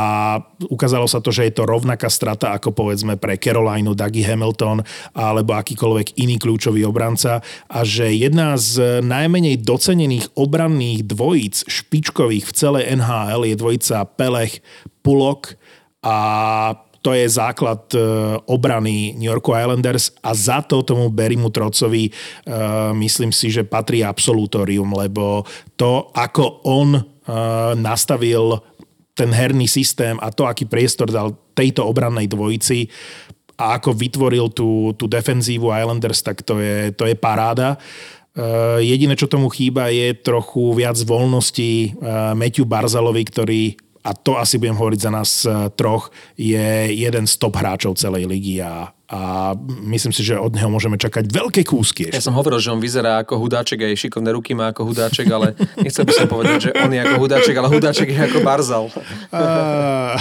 ukázalo sa to, že je to rovnaká strata ako povedzme pre Carolineu, Dougie Hamilton alebo akýkoľvek iný kľúčový obranca a že jedna z najmenej docenených obranných dvojíc špičkových v celej NHL je dvojica Pelech Pulok a to je základ e, obrany New Yorku Islanders a za to tomu Berimu Trocovi e, myslím si, že patrí absolutórium, lebo to, ako on e, nastavil ten herný systém a to, aký priestor dal tejto obrannej dvojici a ako vytvoril tú, tú defenzívu Islanders, tak to je, to je paráda. Jediné, čo tomu chýba, je trochu viac voľnosti uh, Matthew Barzalovi, ktorý a to asi budem hovoriť za nás eh, troch, je jeden z top hráčov celej ligy a, a myslím si, že od neho môžeme čakať veľké kúsky. Ešte. Ja som hovoril, že on vyzerá ako hudáček, aj šikovné ruky má ako hudáček, ale nechcel by som povedať, že on je ako hudáček, ale hudáček je ako Barzal. Uh,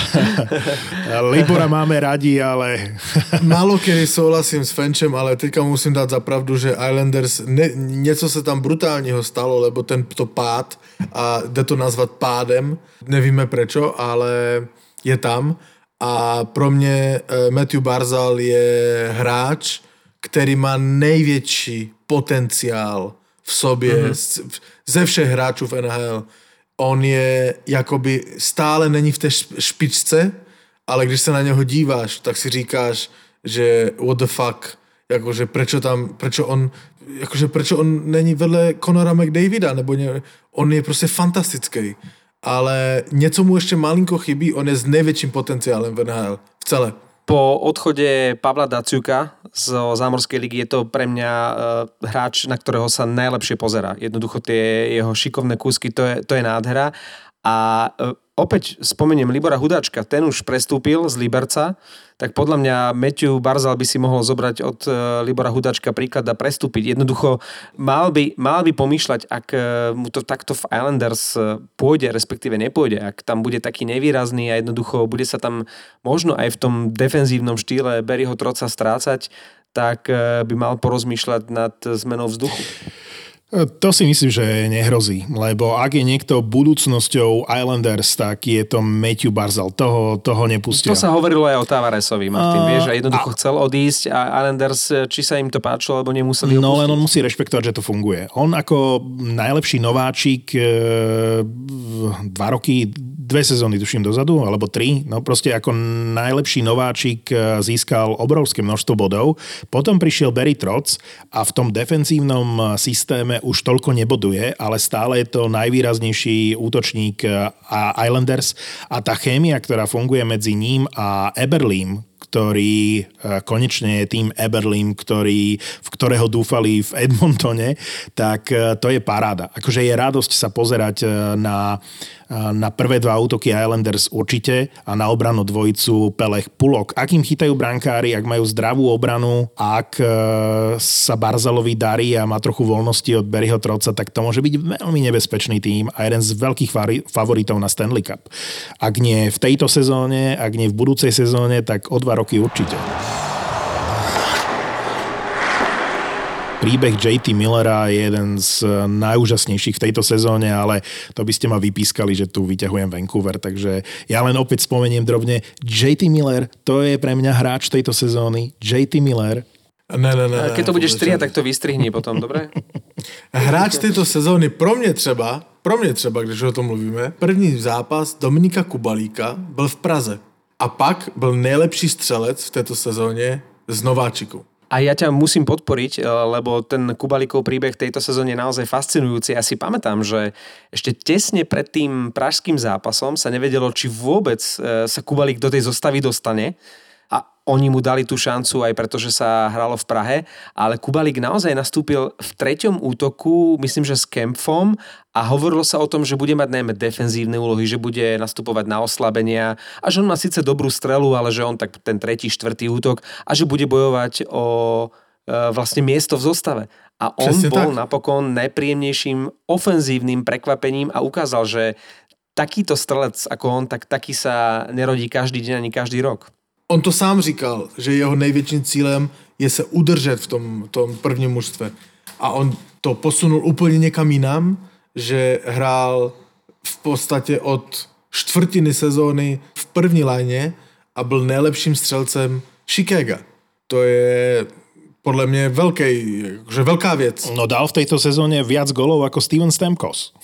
Libora máme radi, ale... Málo kedy souhlasím s Fenčem, ale teďka musím dať za pravdu, že Islanders, ne, něco se tam brutálního stalo, lebo tento pád, a jde to nazvat pádem, nevíme prečo, ale je tam a pro mě eh, Matthew Barzal je hráč, který má největší potenciál v sobě mm-hmm. ze všech hráčů v NHL. On je jakoby stále není v té špičce, ale když se na něho díváš, tak si říkáš, že what the fuck, jakože prečo tam, prečo on, jakože prečo on není vedle Conora McDavida, nebo ne, on je prostě fantastický ale něco mu ještě malinko chybí, on je s největším potenciálem v NHL, v celé. Po odchode Pavla Daciuka z Zámorskej ligy je to pre mňa uh, hráč, na ktorého sa najlepšie pozera. Jednoducho tie jeho šikovné kúsky, to je, to je nádhera. A uh, opäť spomeniem Libora Hudáčka, ten už prestúpil z Liberca, tak podľa mňa Matthew Barzal by si mohol zobrať od e, Libora Hudačka príklad a prestúpiť. Jednoducho mal by, mal by pomýšľať, ak e, mu to takto v Islanders e, pôjde, respektíve nepôjde, ak tam bude taký nevýrazný a jednoducho bude sa tam možno aj v tom defenzívnom štýle Berryho Troca strácať, tak by mal porozmýšľať nad zmenou vzduchu. To si myslím, že nehrozí, lebo ak je niekto budúcnosťou Islanders, tak je to Matthew Barzal. Toho, toho nepustia. To sa hovorilo aj o Tavaresovi, Martin, a... vieš, a jednoducho a... chcel odísť a Islanders, či sa im to páčilo, alebo nemuseli No len on musí rešpektovať, že to funguje. On ako najlepší nováčik e, dva roky, dve sezóny tuším dozadu, alebo tri, no proste ako najlepší nováčik e, získal obrovské množstvo bodov. Potom prišiel Barry Trotz a v tom defenzívnom systéme už toľko neboduje, ale stále je to najvýraznejší útočník eh, Islanders a tá chémia, ktorá funguje medzi ním a Eberlím, ktorý eh, konečne je tým Eberlím, ktorý, v ktorého dúfali v Edmontone, tak eh, to je paráda. Akože je radosť sa pozerať na na prvé dva útoky Islanders určite a na obranu dvojicu Pelech Pulok. Ak im chytajú brankári, ak majú zdravú obranu, ak e, sa Barzalovi darí a má trochu voľnosti od Berryho Troca, tak to môže byť veľmi nebezpečný tým a jeden z veľkých favoritov na Stanley Cup. Ak nie v tejto sezóne, ak nie v budúcej sezóne, tak o dva roky určite. Príbeh JT Millera je jeden z najúžasnejších v tejto sezóne, ale to by ste ma vypískali, že tu vyťahujem Vancouver, takže ja len opäť spomeniem drobne. JT Miller, to je pre mňa hráč tejto sezóny. JT Miller Ne, ne, ne. Keď to budeš striať, tak to vystrihni potom, dobre? <laughs> Hráč této sezóny pro mě třeba, pro mě třeba, když o tom mluvíme, první zápas Dominika Kubalíka byl v Praze. A pak byl nejlepší střelec v této sezóně z Nováčiku. A ja ťa musím podporiť, eh, lebo ten Kubalikov príbeh tejto sezóne je naozaj fascinujúci. Ja si pamätám, že ešte tesne pred tým pražským zápasom sa nevedelo, či vôbec eh, sa Kubalik do tej zostavy dostane. Oni mu dali tú šancu aj preto, že sa hralo v Prahe, ale Kubalik naozaj nastúpil v treťom útoku, myslím, že s Kempfom a hovorilo sa o tom, že bude mať najmä defenzívne úlohy, že bude nastupovať na oslabenia a že on má síce dobrú strelu, ale že on tak ten tretí, štvrtý útok a že bude bojovať o e, vlastne miesto v zostave. A on Presne bol tak. napokon najpríjemnejším ofenzívnym prekvapením a ukázal, že takýto strelec ako on, tak taký sa nerodí každý deň ani každý rok. On to sám říkal, že jeho největším cílem je se udržet v tom, tom prvním mužstve. A on to posunul úplně někam jinam, že hrál v podstatě od čtvrtiny sezóny v první léně a byl nejlepším střelcem Chicaga. To je podle mě velký, že velká věc. No dal v tejto sezóne viac golov ako Steven Stamkos.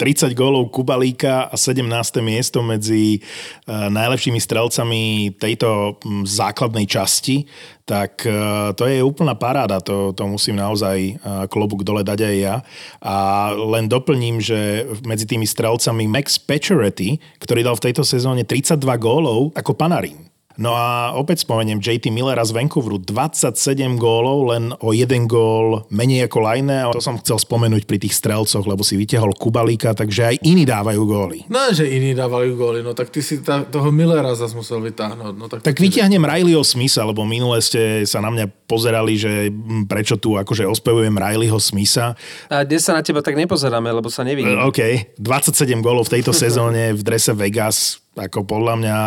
30 gólov Kubalíka a 17. miesto medzi eh, najlepšími strelcami tejto základnej časti, tak eh, to je úplná paráda, to, to musím naozaj eh, klobúk dole dať aj ja. A len doplním, že medzi tými strelcami Max Pacioretty, ktorý dal v tejto sezóne 32 gólov ako Panarin. No a opäť spomeniem JT Millera z Vancouveru, 27 gólov, len o jeden gól menej ako Lajne. A to som chcel spomenúť pri tých strelcoch, lebo si vytiahol Kubalíka, takže aj iní dávajú góly. No, že iní dávali góly, no tak ty si ta, toho Millera zase musel vytáhnout. No, tak Tak vyťahnem Rileyho Smitha, lebo minule ste sa na mňa pozerali, že hm, prečo tu akože ospevujem Rileyho Smitha. A dnes sa na teba tak nepozeráme, lebo sa nevidím. OK, 27 gólov v tejto <laughs> sezóne v drese Vegas, ako podľa mňa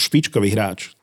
špičkový hráč.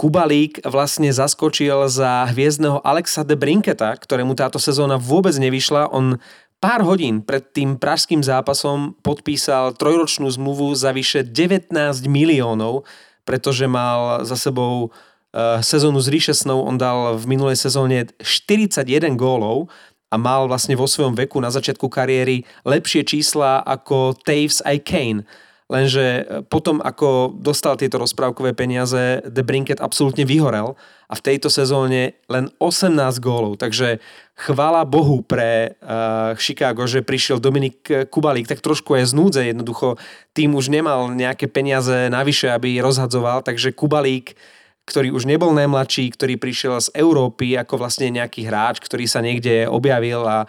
Kubalík vlastne zaskočil za hviezdneho Alexa de Brinketa, ktorému táto sezóna vôbec nevyšla. On pár hodín pred tým pražským zápasom podpísal trojročnú zmluvu za vyše 19 miliónov, pretože mal za sebou eh, sezónu s Ríšesnou. On dal v minulej sezóne 41 gólov a mal vlastne vo svojom veku na začiatku kariéry lepšie čísla ako Taves aj Kane. Lenže e, potom, ako dostal tieto rozprávkové peniaze, The Brinket absolútne vyhorel a v tejto sezóne len 18 gólov. Takže chvála Bohu pre uh, Chicago, že prišiel Dominik Kubalík tak trošku aj z núdze. Jednoducho tým už nemal nejaké peniaze navyše, aby rozhadzoval, takže Kubalík ktorý už nebol najmladší, ktorý prišiel z Európy ako vlastne nejaký hráč, ktorý sa niekde objavil a e,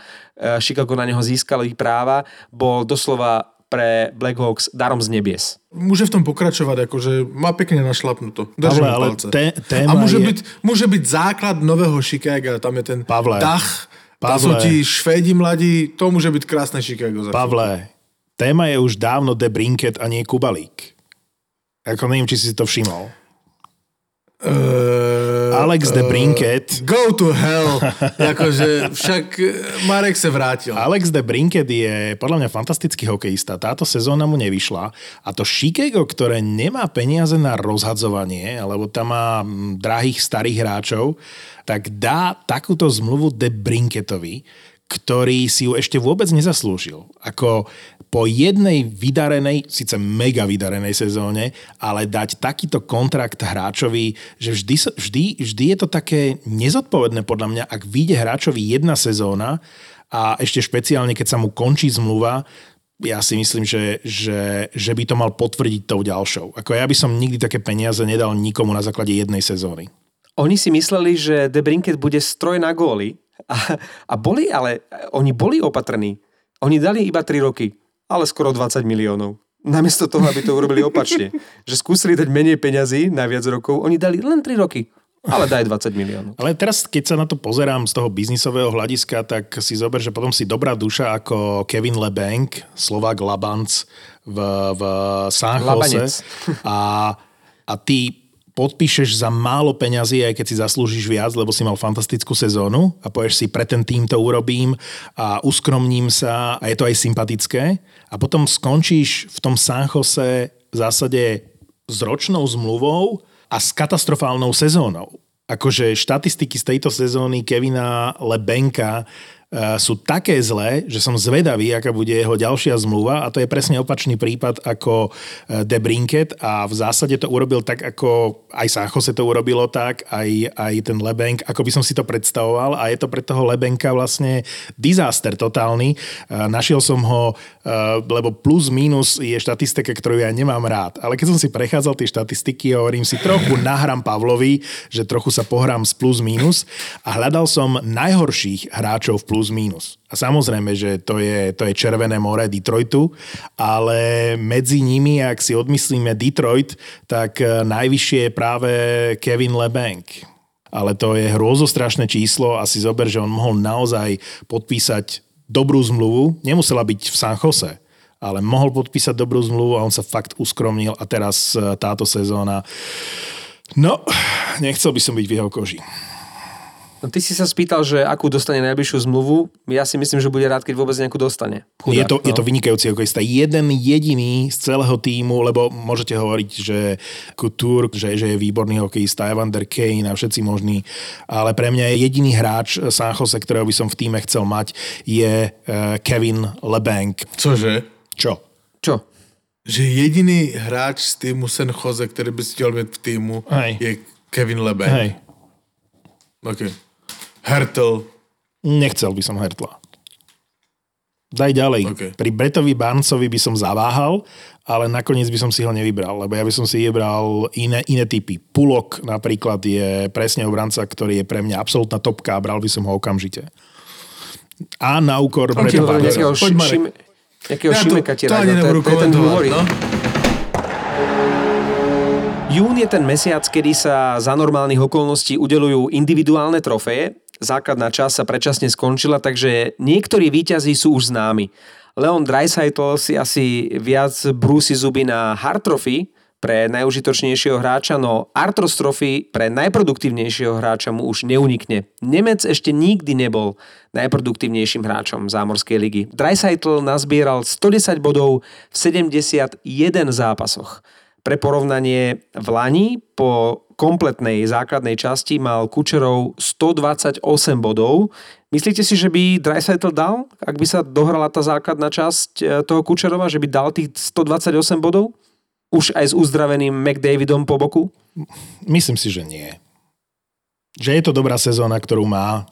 Chicago na neho získali práva, bol doslova pre Blackhawks darom z nebies. Může v tom pokračovat, jakože má pěkně našlapnuto. Držím Pavle, ale palce. téma A může, je- být, může být základ nového Chicaga, tam je ten Pavle, dach, tam Pavle. jsou ti Švédi mladí, to může být krásné Chicago. za Pavle, téma je už dávno De Brinket a nie Kubalík. Ako neviem, či si to všimol. Uh, Alex De Brinket Go to hell. <laughs> jakože však eh, Marek se vrátil. Alex de Brinket je podľa mňa fantastický hokejista. Táto sezóna mu nevyšla a to Chicago, ktoré nemá peniaze na rozhadzovanie, alebo tam má mm, drahých starých hráčov, tak dá takúto zmluvu de Brinketovi, ktorý si ju ešte vôbec nezaslúžil. Ako po jednej vydarenej, síce mega vydarenej sezóne, ale dať takýto kontrakt hráčovi, že vždy, vždy, vždy je to také nezodpovedné podľa mňa, ak vyjde hráčovi jedna sezóna a ešte špeciálne, keď sa mu končí zmluva, ja si myslím, že, že, že by to mal potvrdiť tou ďalšou. Ako ja by som nikdy také peniaze nedal nikomu na základe jednej sezóny. Oni si mysleli, že The Brinket bude stroj na góly a, a boli, ale oni boli opatrní. Oni dali iba 3 roky, ale skoro 20 miliónov. Namiesto toho, aby to urobili opačne. <laughs> Že skúsili dať menej peňazí na viac rokov, oni dali len 3 roky, ale daj 20 miliónov. Ale teraz, keď sa na to pozerám z toho biznisového hľadiska, tak si zober, že potom si dobrá duša ako Kevin LeBanc, Slovak Labanc v, v San Labanec. Jose a, a ty podpíšeš za málo peňazí, aj keď si zaslúžiš viac, lebo si mal fantastickú sezónu a povieš si, pre ten tým to urobím a uskromním sa a je to aj sympatické a potom skončíš v tom San Jose v zásade s ročnou zmluvou a s katastrofálnou sezónou. akože štatistiky z tejto sezóny Kevina Lebenka sú také zlé, že som zvedavý, aká bude jeho ďalšia zmluva a to je presne opačný prípad ako eh, De Brinket. A v zásade to urobil tak, ako aj San Jose to urobilo tak, aj, aj ten Lebenk, ako by som si to predstavoval. A je to pre toho Lebenka vlastne disaster totálny. Eh, Našiel som ho, lebo plus minus je štatistika, ktorú ja nemám rád, ale keď som si prechádzal tie štatistiky, hovorím si trochu nahrám Pavlovi, že trochu sa pohrám s plus minus. A hľadal som najhorších hráčov v plus plus minus. A samozrejme, že to je, to je červené more Detroitu, ale medzi nimi, ak si odmyslíme Detroit, tak eh, najvyššie je práve Kevin LeBanc. Ale to je hrôzostrašné číslo a si zober, že on mohol naozaj podpísať dobrú zmluvu. Nemusela byť v San Jose, ale mohol podpísať dobrú zmluvu a on sa fakt uskromnil a teraz eh, táto sezóna No, nechcel by som byť v jeho koži. No ty si sa spýtal, že akú dostane najbližšiu zmluvu. Ja si myslím, že bude rád, keď vôbec nejakú dostane. Chudák, je, to, no. je to vynikajúci hokejista. Jeden jediný z celého týmu, lebo môžete hovoriť, že Couture, že, že je výborný hokejista, Evander Kane a všetci možní, ale pre mňa je jediný hráč San Jose, ktorého by som v týme chcel mať, je uh, Kevin LeBanc. Cože? Čo? Čo? Že jediný hráč z týmu San Jose, ktorý by si chtěl mít v týmu, Hej. je Kevin LeBanc. Hej. Okay. Hertel. Nechcel by som Hertla. Daj ďalej. Okay. Pri Bretovi Barnesovi by som zaváhal, ale nakoniec by som si ho nevybral, lebo ja by som si vybral iné, iné typy. Pulok napríklad je presne obranca, ktorý je pre mňa absolútna topka a bral by som ho okamžite. A na úkor Breta Barnesa. Poď, šim, Jakého ja Šimeka ti to, to, to, to je ten dôvod. No? Jún je ten mesiac, kedy sa za normálnych okolností udelujú individuálne trofeje. Základná časť sa predčasne skončila, takže niektorí výťazí sú už známi. Leon Dreisaitl si asi viac brúsi zuby na Hard Trophy pre najužitočnejšieho hráča, no Artros pre najproduktívnejšieho hráča mu už neunikne. Nemec ešte nikdy nebol najproduktívnejším hráčom zámorskej ligy. Dreisaitl nazbieral 110 bodov v 71 zápasoch. Pre porovnanie v Lani po kompletnej základnej časti mal Kučerov 128 bodov. Myslíte si, že by Dreisaitl dal, ak by sa dohrala tá základná časť e, toho Kučerova, že by dal tých 128 bodov? Už aj s uzdraveným McDavidom po boku? Myslím si, že nie. Že je to dobrá sezóna, ktorú má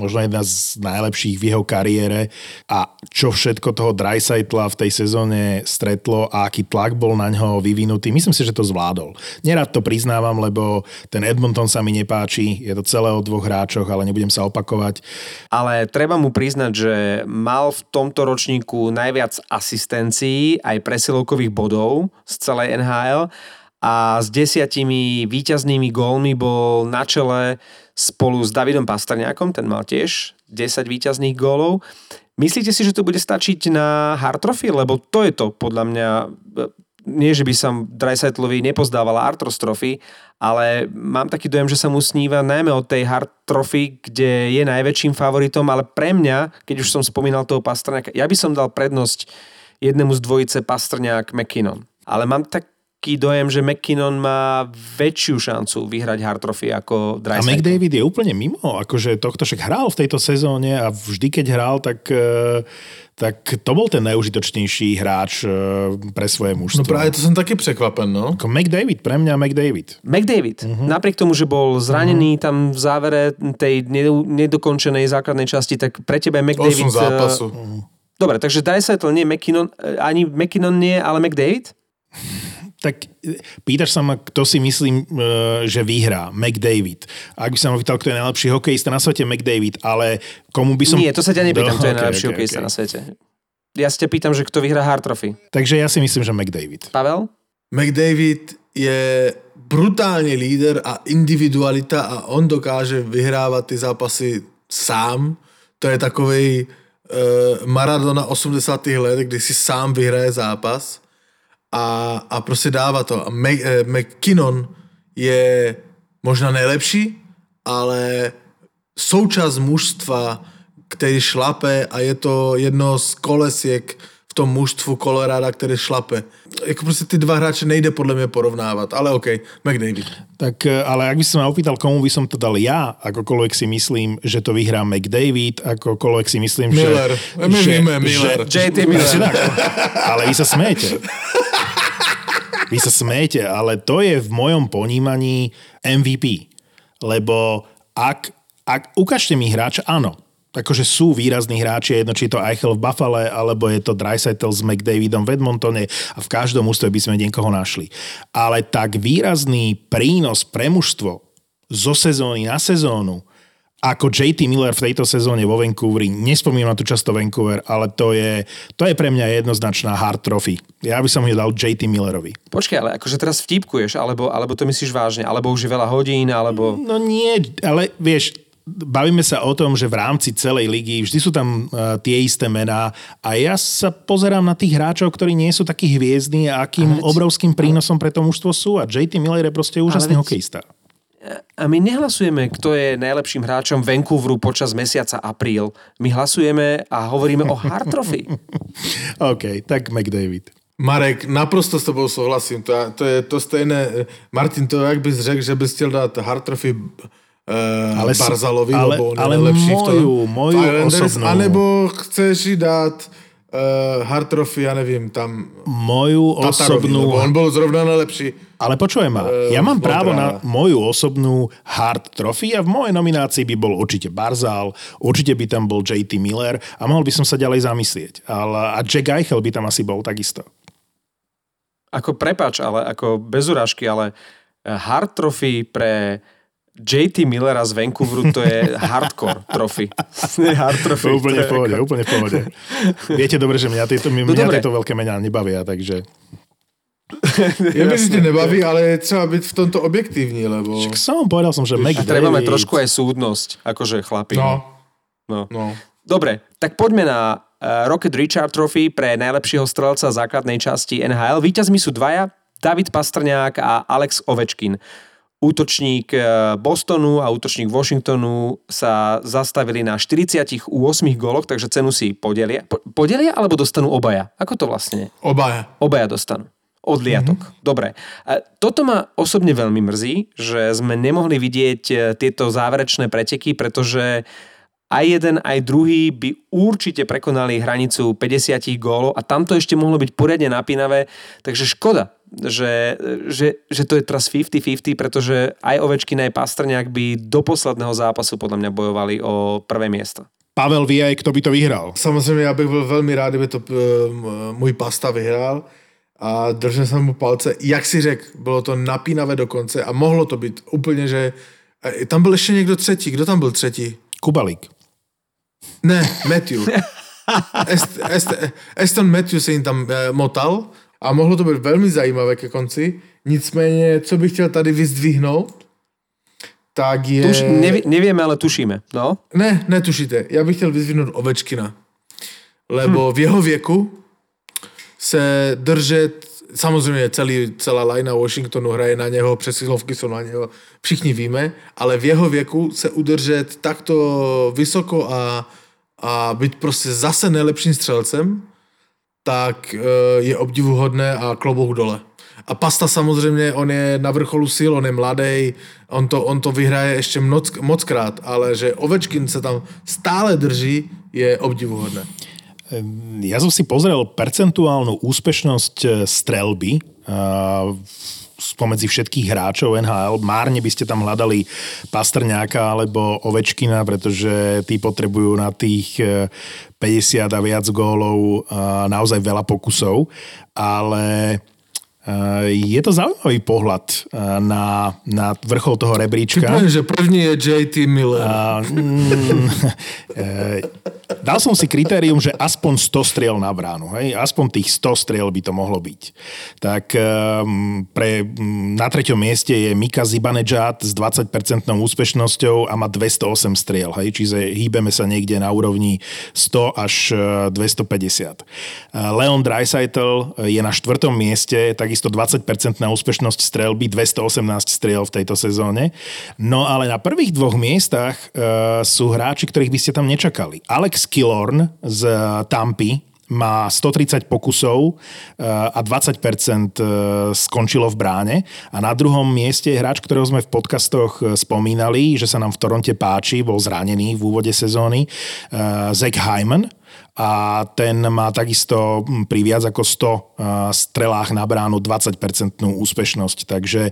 možno jedna z najlepších v jeho kariére a čo všetko toho Dreisaitla v tej sezóne stretlo a aký tlak bol na ňo vyvinutý, myslím si, že to zvládol. Nerad to priznávam, lebo ten Edmonton sa mi nepáči, je to celé o dvoch hráčoch, ale nebudem sa opakovať. Ale treba mu priznať, že mal v tomto ročníku najviac asistencií aj presilovkových bodov z celej NHL a s desiatimi víťaznými gólmi bol na čele spolu s Davidom Pastrňákom, ten mal tiež 10 víťazných gólov. Myslíte si, že to bude stačiť na hard trophy? Lebo to je to, podľa mňa, nie, že by som Dreisaitlovi nepozdávala Artros ale mám taký dojem, že sa mu sníva najmä od tej hard trophy, kde je najväčším favoritom, ale pre mňa, keď už som spomínal toho Pastrňáka, ja by som dal prednosť jednému z dvojice Pastrňák McKinnon. Ale mám tak taký dojem, že McKinnon má väčšiu šancu vyhrať hard trophy ako Dreisaitl. A McDavid je úplne mimo, akože tohto však hral v tejto sezóne a vždy keď hral, tak e, tak to bol ten najužitočnejší hráč e, pre svoje mužstvo. No práve to som taký prekvapen, no. Ako McDavid, pre mňa McDavid. McDavid, uh-huh. napriek tomu, že bol zranený uh-huh. tam v závere tej nedokončenej základnej časti, tak pre teba je McDavid... 8 zápasu. Uh-huh. Dobre, takže Dreisaitl nie McKinnon, ani McKinnon nie, ale McDavid? <laughs> tak e, pýtaš sa ma, kto si myslím, e, že vyhrá. McDavid. Ak by sa ma pýtal, kto je najlepší hokejista na svete, McDavid, ale komu by som... Nie, to sa ťa nepýtam, kto je <laughs> najlepší okay, hokejista okay. na svete. Ja sa ťa pýtam, že kto vyhrá Hard Trophy. Takže ja si myslím, že McDavid. Pavel? McDavid je brutálny líder a individualita a on dokáže vyhrávať ty zápasy sám. To je takovej uh, Maradona 80 let, kdy si sám vyhraje zápas a, a prostě dává to. Eh, McKinnon je možná nejlepší, ale součas mužstva, který šlape a je to jedno z kolesiek v tom mužstvu Colorada, který šlape. Jako prostě ty dva hráče nejde podle mě porovnávat, ale OK, McDavid. Tak, e, ale ak by si ma opýtal, komu by som to dal ja, akokoľvek si myslím, že to vyhrá McDavid, akokoľvek si myslím, Miller. že... My že, víme, Miller. JT Presne Miller. tak. Ale vy sa smejete. Vy sa smejete, ale to je v mojom ponímaní MVP. Lebo ak, ak ukážte mi hráča, áno, akože sú výrazní hráči, jedno či je to Eichel v Buffale, alebo je to Dreisaitl s McDavidom v Edmontone a v každom ústve by sme niekoho našli. Ale tak výrazný prínos pre mužstvo zo sezóny na sezónu, ako JT Miller v tejto sezóne vo Vancouveri, nespomínam na tú často Vancouver, ale to je, to je pre mňa jednoznačná hard trophy. Ja by som ho dal JT Millerovi. Počkaj, ale akože teraz vtipkuješ, alebo, alebo to myslíš vážne, alebo už je veľa hodín, alebo... No nie, ale vieš, bavíme sa o tom, že v rámci celej ligy vždy sú tam uh, tie isté mená a ja sa pozerám na tých hráčov, ktorí nie sú takí hviezdni a akým veď- obrovským prínosom pre to mužstvo sú a JT Miller je proste úžasný veď- hokejista. A my nehlasujeme, kto je najlepším hráčom Vancouveru počas mesiaca apríl. My hlasujeme a hovoríme o hard trophy. <laughs> OK, tak McDavid. Marek, naprosto s tebou souhlasím. To, je- to je to stejné. Martin, to jak bys řekl, že bys chtěl dát hard trophy uh, Ale Barzalovi, ale- lebo on je ale nejlepší v tom. moju- moju Islanders, osobnú. Anebo chceš jí dát uh, hard trophy, ja nevím, tam Moju Tatarovi, osobnú... lebo on bol zrovna najlepší. Ale počujem ma, Eh, ja mám právo na moju osobnú hard trophy a v mojej nominácii by bol určite Barzal, určite by tam bol JT Miller a mohol by som sa ďalej zamyslieť. Ale, a Jack Eichel by tam asi bol takisto. Ako prepač, ale ako bez urážky, ale hard trophy pre JT Millera z Vancouveru to je hardcore trophy. <laughs> hard trophy. Úplne v pohode, ako- úplne v pohode. Viete dobre, že mňa tieto, mňa No tieto veľké mená nebavia, takže... Mi, že tě nebaví, ale je třeba být v tomto objektivní, lebo... Však som, povedal som, že A McDavid... treba mať trošku aj súdnosť, akože chlapi. No, no. no. Dobre, tak poďme na uh, Rocket Richard Trophy pre najlepšieho strelca základnej časti NHL. Víťazmi sú dvaja, David Pastrňák a Alex Ovečkin. Útočník eh, Bostonu a útočník Washingtonu sa zastavili na 48 góloch, takže cenu si podelia. Po- Podelia alebo dostanú obaja? Ako to vlastne? Obaja. Obaja dostanú. Odliatok. Mm-hmm. Dobre. A Toto ma osobne veľmi mrzí, že sme nemohli vidieť e, tieto záverečné preteky, pretože aj jeden, aj druhý by určite prekonali hranicu 50 gólov a tam to ešte mohlo byť poriadne napínavé, takže škoda, že, že, že to je teraz 50-50, pretože aj Ovečkin, aj Pastrňák by do posledného zápasu podľa mňa bojovali o prvé miesto. Pavel vie aj, kto by to vyhral. Samozřejmě já bych byl velmi rád, kdyby to uh, můj pasta vyhrál a držel jsem mu palce. Jak si řekl, bylo to napínavé dokonce a mohlo to být úplně, že eh, tam byl ještě někdo třetí. Kdo tam byl třetí? Kubalík. Ne, Matthew. Est, Est, Aston Matthew se jim tam eh, motal a mohlo to být velmi zajímavé ke konci. Nicméně, co bych chtěl tady vyzdvihnout, tak je... Tuž, nevi, nevieme, ale tušíme. No? Ne, netušíte. Já bych chtěl vyzvihnout Ovečkina. Lebo v jeho věku se držet, samozřejmě celý, celá lajna Washingtonu hraje na něho, přesilovky jsou na něho, všichni víme, ale v jeho věku se udržet takto vysoko a, a být prostě zase nejlepším střelcem, tak eh, je obdivuhodné a klobouk dole. A Pasta samozřejmě, on je na vrcholu sil, on je mladý, on to, on to vyhraje ještě moc, mockrát, ale že Ovečkin se tam stále drží, je obdivuhodné. Ja som si pozrel percentuálnu úspešnosť e, strelby spomedzi všetkých hráčov NHL. Márne by ste tam hľadali Pastrňáka alebo Ovečkina, pretože tí potrebujú na tých e, 50 a viac gólov naozaj veľa pokusov, ale je to zaujímavý pohľad uh, na, na vrchol toho rebríčka. Připomeň, že první je JT Miller. A, mm, <laughs> e, dal som si kritérium, že aspoň 100 striel na bránu. Hej? Aspoň tých 100 striel by to mohlo byť. Tak um, pre, mm, na treťom mieste je Mika Zibanejad s 20% úspešnosťou a má 208 striel. Hej? Čiže hýbeme sa niekde na úrovni 100 až e, 250. E, Leon Dreisaitl je na štvrtom mieste, takisto 20% na úspešnosť strelby, 218 striel v tejto sezóne. No ale na prvých dvoch miestach uh, sú hráči, ktorých by ste tam nečakali. Alex Killorn z Tampy má 130 pokusov eh, a 20% eh, skončilo v bráne. A na druhom mieste je hráč, ktorého sme v podcastoch spomínali, že sa nám v Toronte páči, bol zranený v úvode sezóny, Zach Hyman, a ten má takisto hm, pri viac ako 100 strelách na bránu 20% úspešnosť. Takže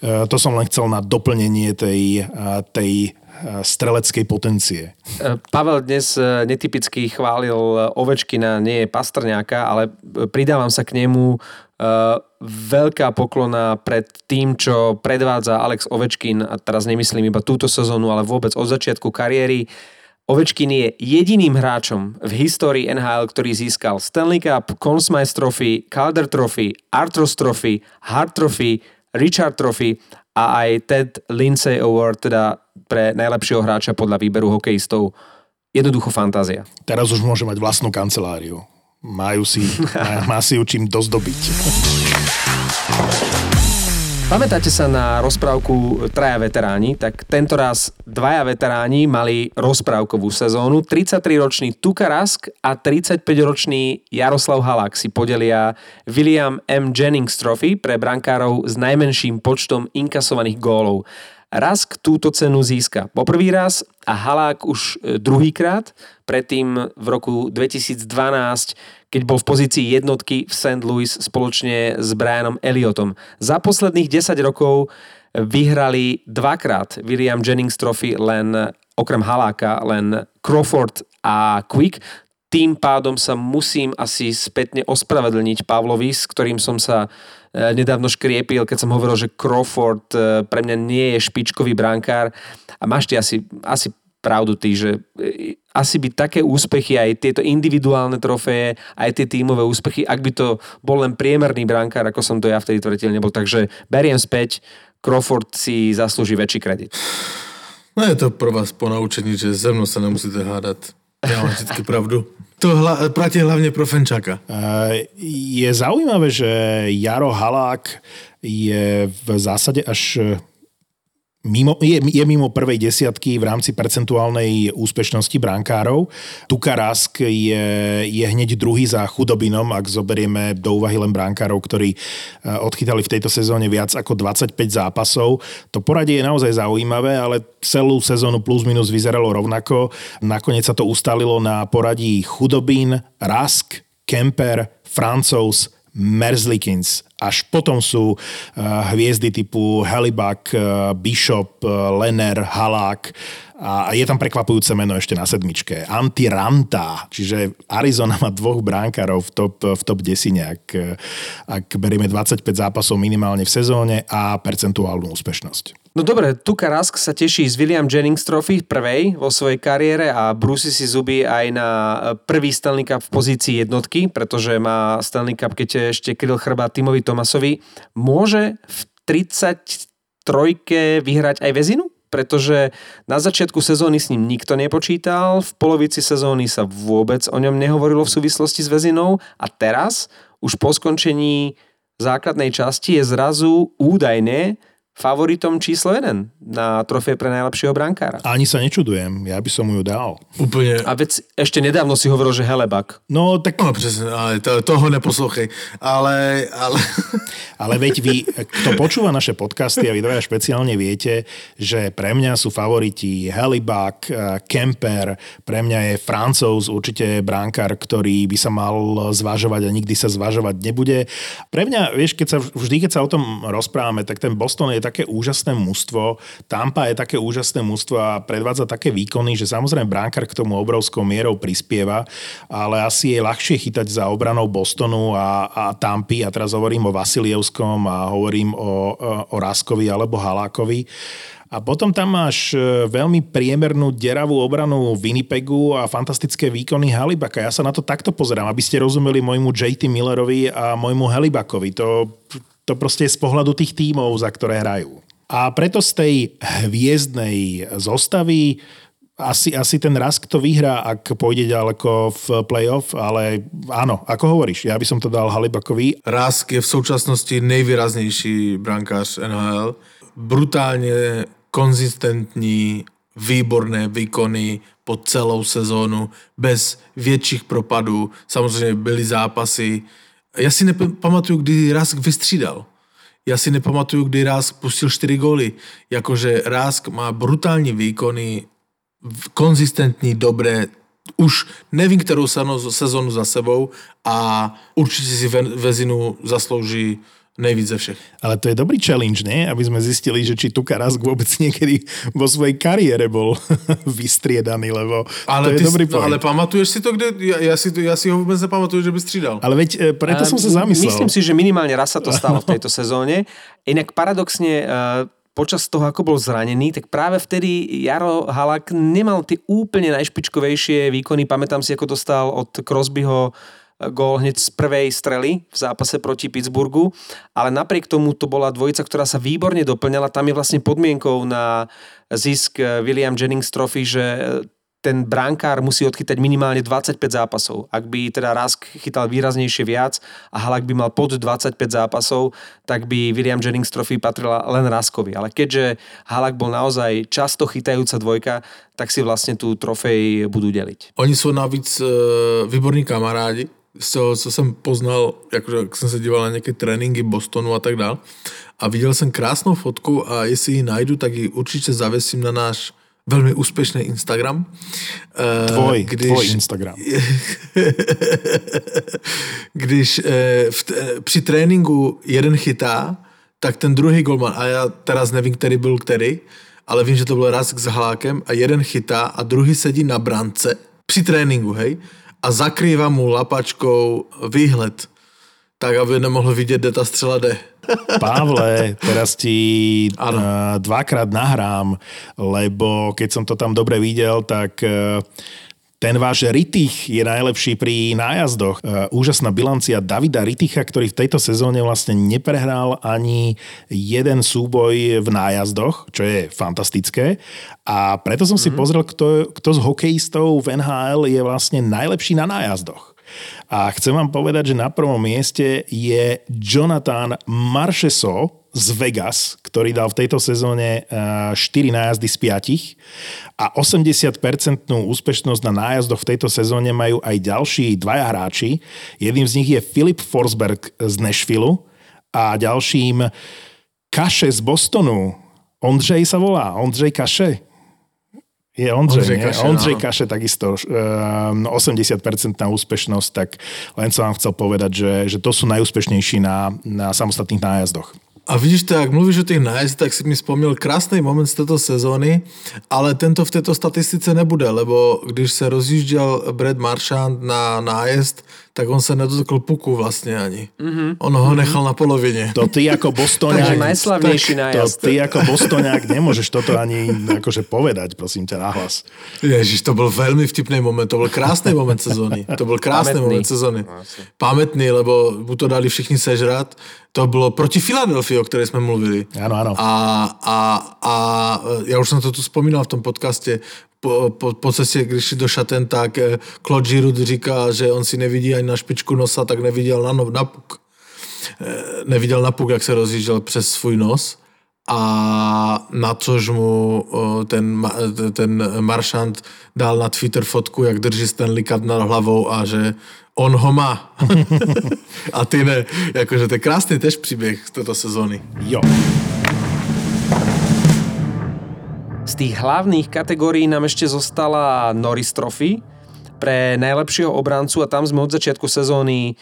to som len chcel na doplnenie tej, tej streleckej potencie. E, Pavel dnes e, netypicky chválil Ovečkina, nie je Pastrňáka, ale pridávam sa k nemu e, veľká poklona pred tým, čo predvádza Alex Ovečkin, a teraz nemyslím iba túto sezónu, ale vôbec od začiatku kariéry. Ovečkin je jediným hráčom v histórii NHL, ktorý získal Stanley Cup, Conn Smythe Trophy, Calder Trophy, Arthros Trophy, Hart Trophy, Richard Trophy a aj Ted Lindsay Award, teda pre najlepšieho hráča podľa výberu hokejistov. Jednoducho fantázia. Teraz už môže mať vlastnú kanceláriu. Majú si, <laughs> má si ju čím dozdobiť. Pamätáte sa na rozprávku Traja veteráni? Tak tento raz dvaja veteráni mali rozprávkovú sezónu. 33-ročný Tuka Rask a 35-ročný Jaroslav Halák si podelia William M. Jennings Trophy pre brankárov s najmenším počtom inkasovaných gólov. Rask túto cenu získa poprvý raz a Halák už e, druhýkrát, predtým v roku 2012, keď bol v pozícii jednotky v St. Louis spoločne s Brianom Elliotom. Za posledných 10 rokov vyhrali dvakrát William Jennings Trophy len okrem Haláka, len Crawford a Quick. Tým pádom sa musím asi spätne ospravedlniť Pavlovi, s ktorým som sa E, nedávno škriepil, keď som hovoril, že Crawford e, pre mňa nie je špičkový brankár a máš ty asi, asi pravdu ty, že e, asi by také úspechy, aj tieto individuálne trofeje, aj tie tímové úspechy, ak by to bol len priemerný brankár, ako som to ja vtedy tvrdil, nebol. Takže beriem späť, Crawford si zaslúži väčší kredit. No je to pro vás ponaučení, že ze mnou sa nemusíte hádať. Ja mám vždycky pravdu. To hla, platí hlavne pro Fenčaka. Je zaujímavé, že Jaro Halák je v zásade až mimo, je, je mimo prvej desiatky v rámci percentuálnej úspešnosti brankárov. Tuka Rask je, je hneď druhý za chudobinom, ak zoberieme do úvahy len brankárov, ktorí e, odchytali v tejto sezóne viac ako 25 zápasov. To poradie je naozaj zaujímavé, ale celú sezónu plus minus vyzeralo rovnako. Nakoniec sa to ustalilo na poradí chudobín, Rask, Kemper, Francouz, Merzlikins. Až potom sú uh, hviezdy typu Helibak, uh, Bishop, uh, Lenner, Halák a je tam prekvapujúce meno ešte na sedmičke. Antiranta, čiže Arizona má dvoch bránkárov v top, v top desine, ak, ak berieme 25 zápasov minimálne v sezóne a percentuálnu úspešnosť. No dobre, Tuka Rask sa teší z William Jennings Trophy prvej vo svojej kariére a brúsi si zuby aj na prvý Stanley Cup v pozícii jednotky, pretože má Stanley Cup, keď ešte kryl chrba Timovi Tomasovi. Môže v 33 vyhrať aj väzinu? pretože na začiatku sezóny s ním nikto nepočítal, v polovici sezóny sa vôbec o ňom nehovorilo v súvislosti s väzinou a teraz, už po skončení základnej časti, je zrazu údajne favoritom číslo 1 na trofej pre najlepšieho brankára. Ani sa nečudujem, ja by som ju dal. Úplne. A vec, ešte nedávno si hovoril, že Helebak. No tak... No presne, ale to, toho neposlouchej. Ale, ale... <laughs> ale veď vy, kto počúva naše podcasty a vy dvaja špeciálne viete, že pre mňa sú favoriti Helibak, eh, Kemper, pre mňa je Francouz určite brankár, ktorý by sa mal zvažovať a nikdy sa zvažovať nebude. Pre mňa, vieš, keď sa, vždy keď sa o tom rozprávame, tak ten Boston je také úžasné mužstvo, Tampa je také úžasné mužstvo a predvádza také výkony, že samozrejme bránkar k tomu obrovskou mierou prispieva, ale asi je ľahšie chytať za obranou Bostonu a, a Tampy, a teraz hovorím o Vasilievskom a hovorím o, o Raskovi alebo Halákovi. A potom tam máš e, veľmi priemernú deravú obranu Winnipegu a fantastické výkony Halibaka. Ja sa na to takto pozerám, aby ste rozumeli môjmu JT Millerovi a môjmu Halibakovi. To, to proste je z pohľadu tých tímov, za ktoré hrajú. A preto z tej hviezdnej zostavy asi, asi ten Rask to vyhrá, ak pôjde ďaleko v playoff, ale áno, ako hovoríš, ja by som to dal Halibakovi. Rask je v současnosti nejvýraznější brankář NHL. Brutálně konzistentní, výborné výkony, po celou sezónu, bez větších propadů. Samozřejmě byly zápasy. Já si nepamatuju, kdy Rask vystřídal. Já si nepamatuju, kdy Rask pustil 4 góly. Jakože Rask má brutální výkony, konzistentní, dobré, už nevím, kterou sezonu za sebou a určitě si Ve- Vezinu zaslouží nejvíc ze všech. Ale to je dobrý challenge, nie? Aby sme zistili, že či Tuka Rask vôbec niekedy vo svojej kariére bol <laughs> vystriedaný, lebo Ale, to je ty, dobrý no, ale pamatuješ si to, kde? Ja, ja, si, ja si ho vůbec nepamatuju, že by střídal. Ale veď e, preto som sa zamyslel. Myslím si, že minimálne raz sa to stalo v <laughs> tejto sezóne. Inak paradoxne eh, počas toho, ako bol zranený, tak práve vtedy Jaro Halak nemal tie úplne najšpičkovejšie výkony. Pamätám si, ako dostal od Crosbyho eh, gól hneď z prvej strely v zápase proti Pittsburghu, ale napriek tomu to bola dvojica, ktorá sa výborne doplňala. Tam je vlastne podmienkou na zisk eh, William Jennings Trophy, že eh, ten brankár musí odchytať minimálne 25 zápasov. Ak by teda Rask chytal výraznejšie viac a Halak by mal pod 25 zápasov, tak by William Jennings Trophy patrila len Raskovi. Ale keďže Halak bol naozaj často chytajúca dvojka, tak si vlastne tú trofej budú deliť. Oni jsou navíc uh, výborní kamarádi, z toho, co jsem poznal, jakože jak jsem se díval na nějaké tréninky Bostonu a tak dál. A viděl jsem krásnou fotku a jestli ji najdu, tak ji určitě zavesím na náš velmi úspěšný Instagram. Eh, Tvoj, tvoj Instagram. <laughs> když eh, v, při tréninku jeden chytá, tak ten druhý golman, a já teraz nevím, který byl který, ale vím, že to byl Rask s Halákem a jeden chytá a druhý sedí na brance při tréninku, hej, a zakrývá mu lapačkou výhled, tak aby nemohl vidět, kde ta střela jde. <laughs> Pavle, teraz ti Áno. uh, dvakrát nahrám, lebo keď som to tam dobre videl, tak uh, ten váš Ritich je najlepší pri nájazdoch. Uh, úžasná bilancia Davida Riticha, ktorý v tejto sezóne vlastne neprehral ani jeden súboj v nájazdoch, čo je fantastické. A preto som si pozrel, kto, kto z hokejistov v NHL je vlastne najlepší na nájazdoch. A chcem vám povedať, že na prvom mieste je Jonathan Marcheso z Vegas, ktorý dal v tejto sezóne eh, 4 nájazdy z 5 a 80% úspešnosť na nájazdoch v tejto sezóne majú aj ďalší dvaja hráči. Jedným z nich je Filip Forsberg z Nashville a ďalším Kaše z Bostonu. Ondřej sa volá, Ondřej Kaše. Je Ondřej, Ondřej nie? Kaše, Ondřej áno. Kaše takisto um, 80% na úspešnosť, tak len som vám chcel povedať, že, že to sú najúspešnejší na, na samostatných nájazdoch. A vidíš to, jak mluvíš o těch nájezdech, tak si mi vzpomněl krásný moment z této sezóny, ale tento v této statistice nebude, lebo když se rozjížděl Brad Marchand na nájezd, tak on se nedotkl puku vlastně ani. Mm-hmm. On ho nechal na polovině. To ty ako. Takže najslavnejší to nájazd. ty ako Bostoniak nemôžeš toto ani akože povedať, prosím ťa, nahlas. Ježiš, to byl velmi vtipný moment, to byl krásný moment sezóny. To byl krásný Pamätný. moment sezóny. Pamätný, lebo mu to dali všichni sežrat. To bylo proti Filadelfii, o které jsme mluvili. Áno, áno. A, a, a já už jsem to tu vzpomínal v tom podcastě, po, po, po cestě, když šli do šaten, tak eh, Claude Giroud říká, že on si nevidí ani na špičku nosa, tak neviděl na, no, na puk. Eh, Neviděl na puk, jak se rozjížděl přes svůj nos. A na což mu o, ten, ten Maršant dal na Twitter fotku, jak drží Stanley Cup nad hlavou a že on ho má. <laughs> a ty ne. Jakože to je krásný tež příběh z této sezóny. Jo. Tých hlavných kategórií nám ešte zostala Norris Trophy pre najlepšieho obrancu a tam sme od začiatku sezóny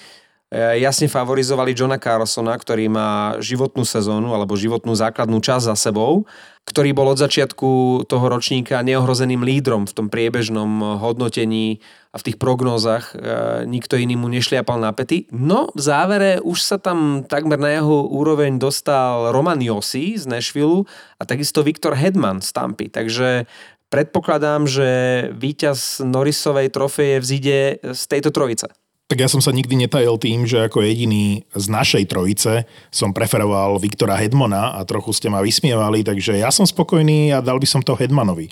jasne favorizovali Johna Carlsona, ktorý má životnú sezónu alebo životnú základnú časť za sebou, ktorý bol od začiatku toho ročníka neohrozeným lídrom v tom priebežnom hodnotení a v tých prognózach. E, Nikto iný mu nešliapal na pety. No v závere už sa tam takmer na jeho úroveň dostal Roman Josi z Nashville a takisto Viktor Hedman z Tampy. Takže predpokladám, že víťaz Norrisovej trofeje vzíde z tejto trojice. Tak ja som sa nikdy netajil tým, že ako jediný z našej trojice som preferoval Viktora Hedmana a trochu ste ma vysmievali, takže ja som spokojný a dal by som to Hedmanovi.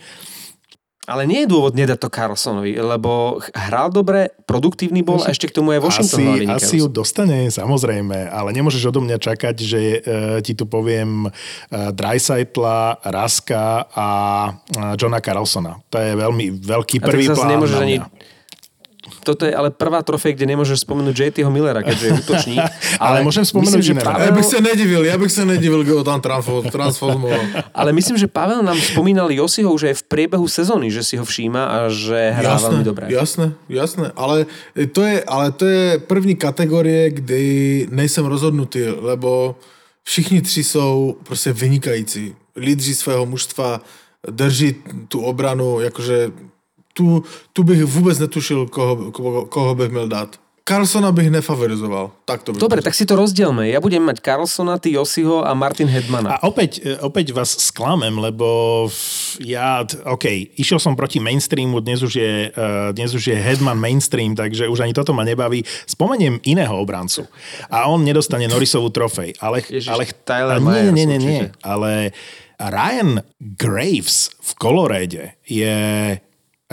Ale nie je dôvod nedať to Carlsonovi, lebo hral dobre, produktívny bol a ešte k tomu aj Washington asi, asi ju dostane, samozrejme, ale nemôžeš odo mňa čakať, že e, ti tu poviem e, Dreisaitla, Raska a e, Johna Carlsona. To je veľmi veľký A tak prvý zase plán nemôžeš ani... mňa. Toto je ale prvá trofej, kde nemôžeš spomenúť JTho Millera, keďže je <laughs> útočník. Ale môžem spomenúť myslím, že iného. Ja Pavel, bych se nedivil, ja bych se nedivil, ho tam transfo- transformoval. ale myslím, že Pavel nám spomínal Josiho už aj v priebehu sezóny, že si ho všíma a že hrá jasné, veľmi dobre. Jasné, jasné, ale to, je, ale to je první kategorie, kdy nejsem rozhodnutý, lebo všichni tři jsou prostě vynikající. Lídři svého mužstva drží tu obranu, jakože tu, tu bych vůbec netušil, koho, koho, koho bych měl dát. Carlsona bych nefavorizoval. Tak to bych Dobre, to tak si to rozdielme. Ja budem mať Carlsona, ty Josiho a Martin Hedmana. A opäť, opäť vás sklamem, lebo ja, OK, išiel som proti mainstreamu, dnes už je, uh, dnes už je headman mainstream, takže už ani toto ma nebaví. Spomeniem iného obrancu a on nedostane Norrisovú trofej, ale... Ježiš, ale Tyler a nie, Myers nie, nie, nie, určite. ale Ryan Graves v Colorade je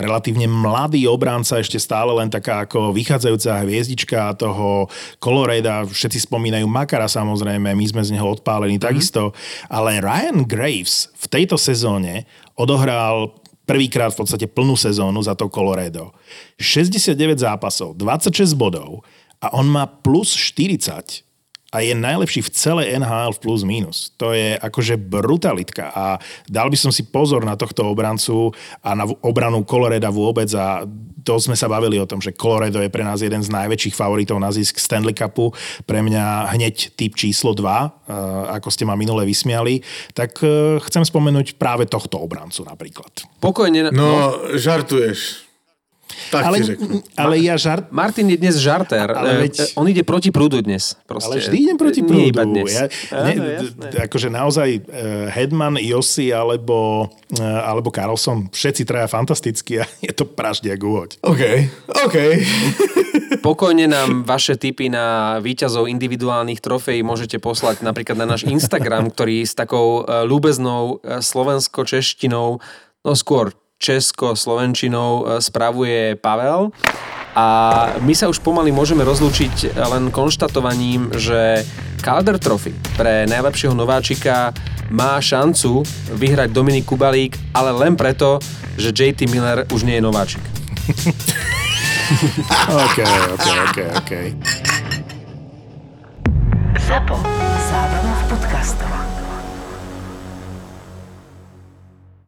relatívne mladý obranca, ešte stále len taká ako vychádzajúca hviezdička toho Colorada. Všetci spomínajú Makara samozrejme, my sme z neho odpálení mm-hmm. takisto. Ale Ryan Graves v tejto sezóne odohral prvýkrát v podstate plnú sezónu za to Colorado. 69 zápasov, 26 bodov a on má plus 40 a je najlepší v celej NHL v plus minus. To je akože brutalitka a dal by som si pozor na tohto obrancu a na obranu Coloreda vôbec a to sme sa bavili o tom, že Colorado je pre nás jeden z najväčších favoritov na zisk Stanley Cupu. Pre mňa hneď typ číslo 2, ako ste ma minule vysmiali, tak eh, chcem spomenúť práve tohto obrancu napríklad. Pokojne. No, žartuješ. Tak Ale, ale ja žart, Martin je dnes žartér. Ale E, veď- e, On ide proti prúdu dnes. Proste. Ale vždy idem proti prúdu. Nie iba dnes. Ja, ne, Áno, jasné. akože naozaj uh, Hedman, Josi alebo, uh, alebo Carlson, všetci traja fantasticky a je to praždiak úhoď. OK, OK. <laughs> Pokojne nám vaše tipy na výťazov individuálnych trofejí môžete poslať napríklad na náš Instagram, ktorý s takou e, ľúbeznou e, slovensko-češtinou, no skôr česko-slovenčinou e, spravuje Pavel. A my sa už pomaly môžeme rozlúčiť len konštatovaním, že Calder Trophy pre najlepšieho nováčika má šancu vyhrať Dominik Kubalík, ale len preto, že JT Miller už nie je nováčik. <laughs> OK, OK, OK, OK. ZAPO. Zábrná v podcastovách.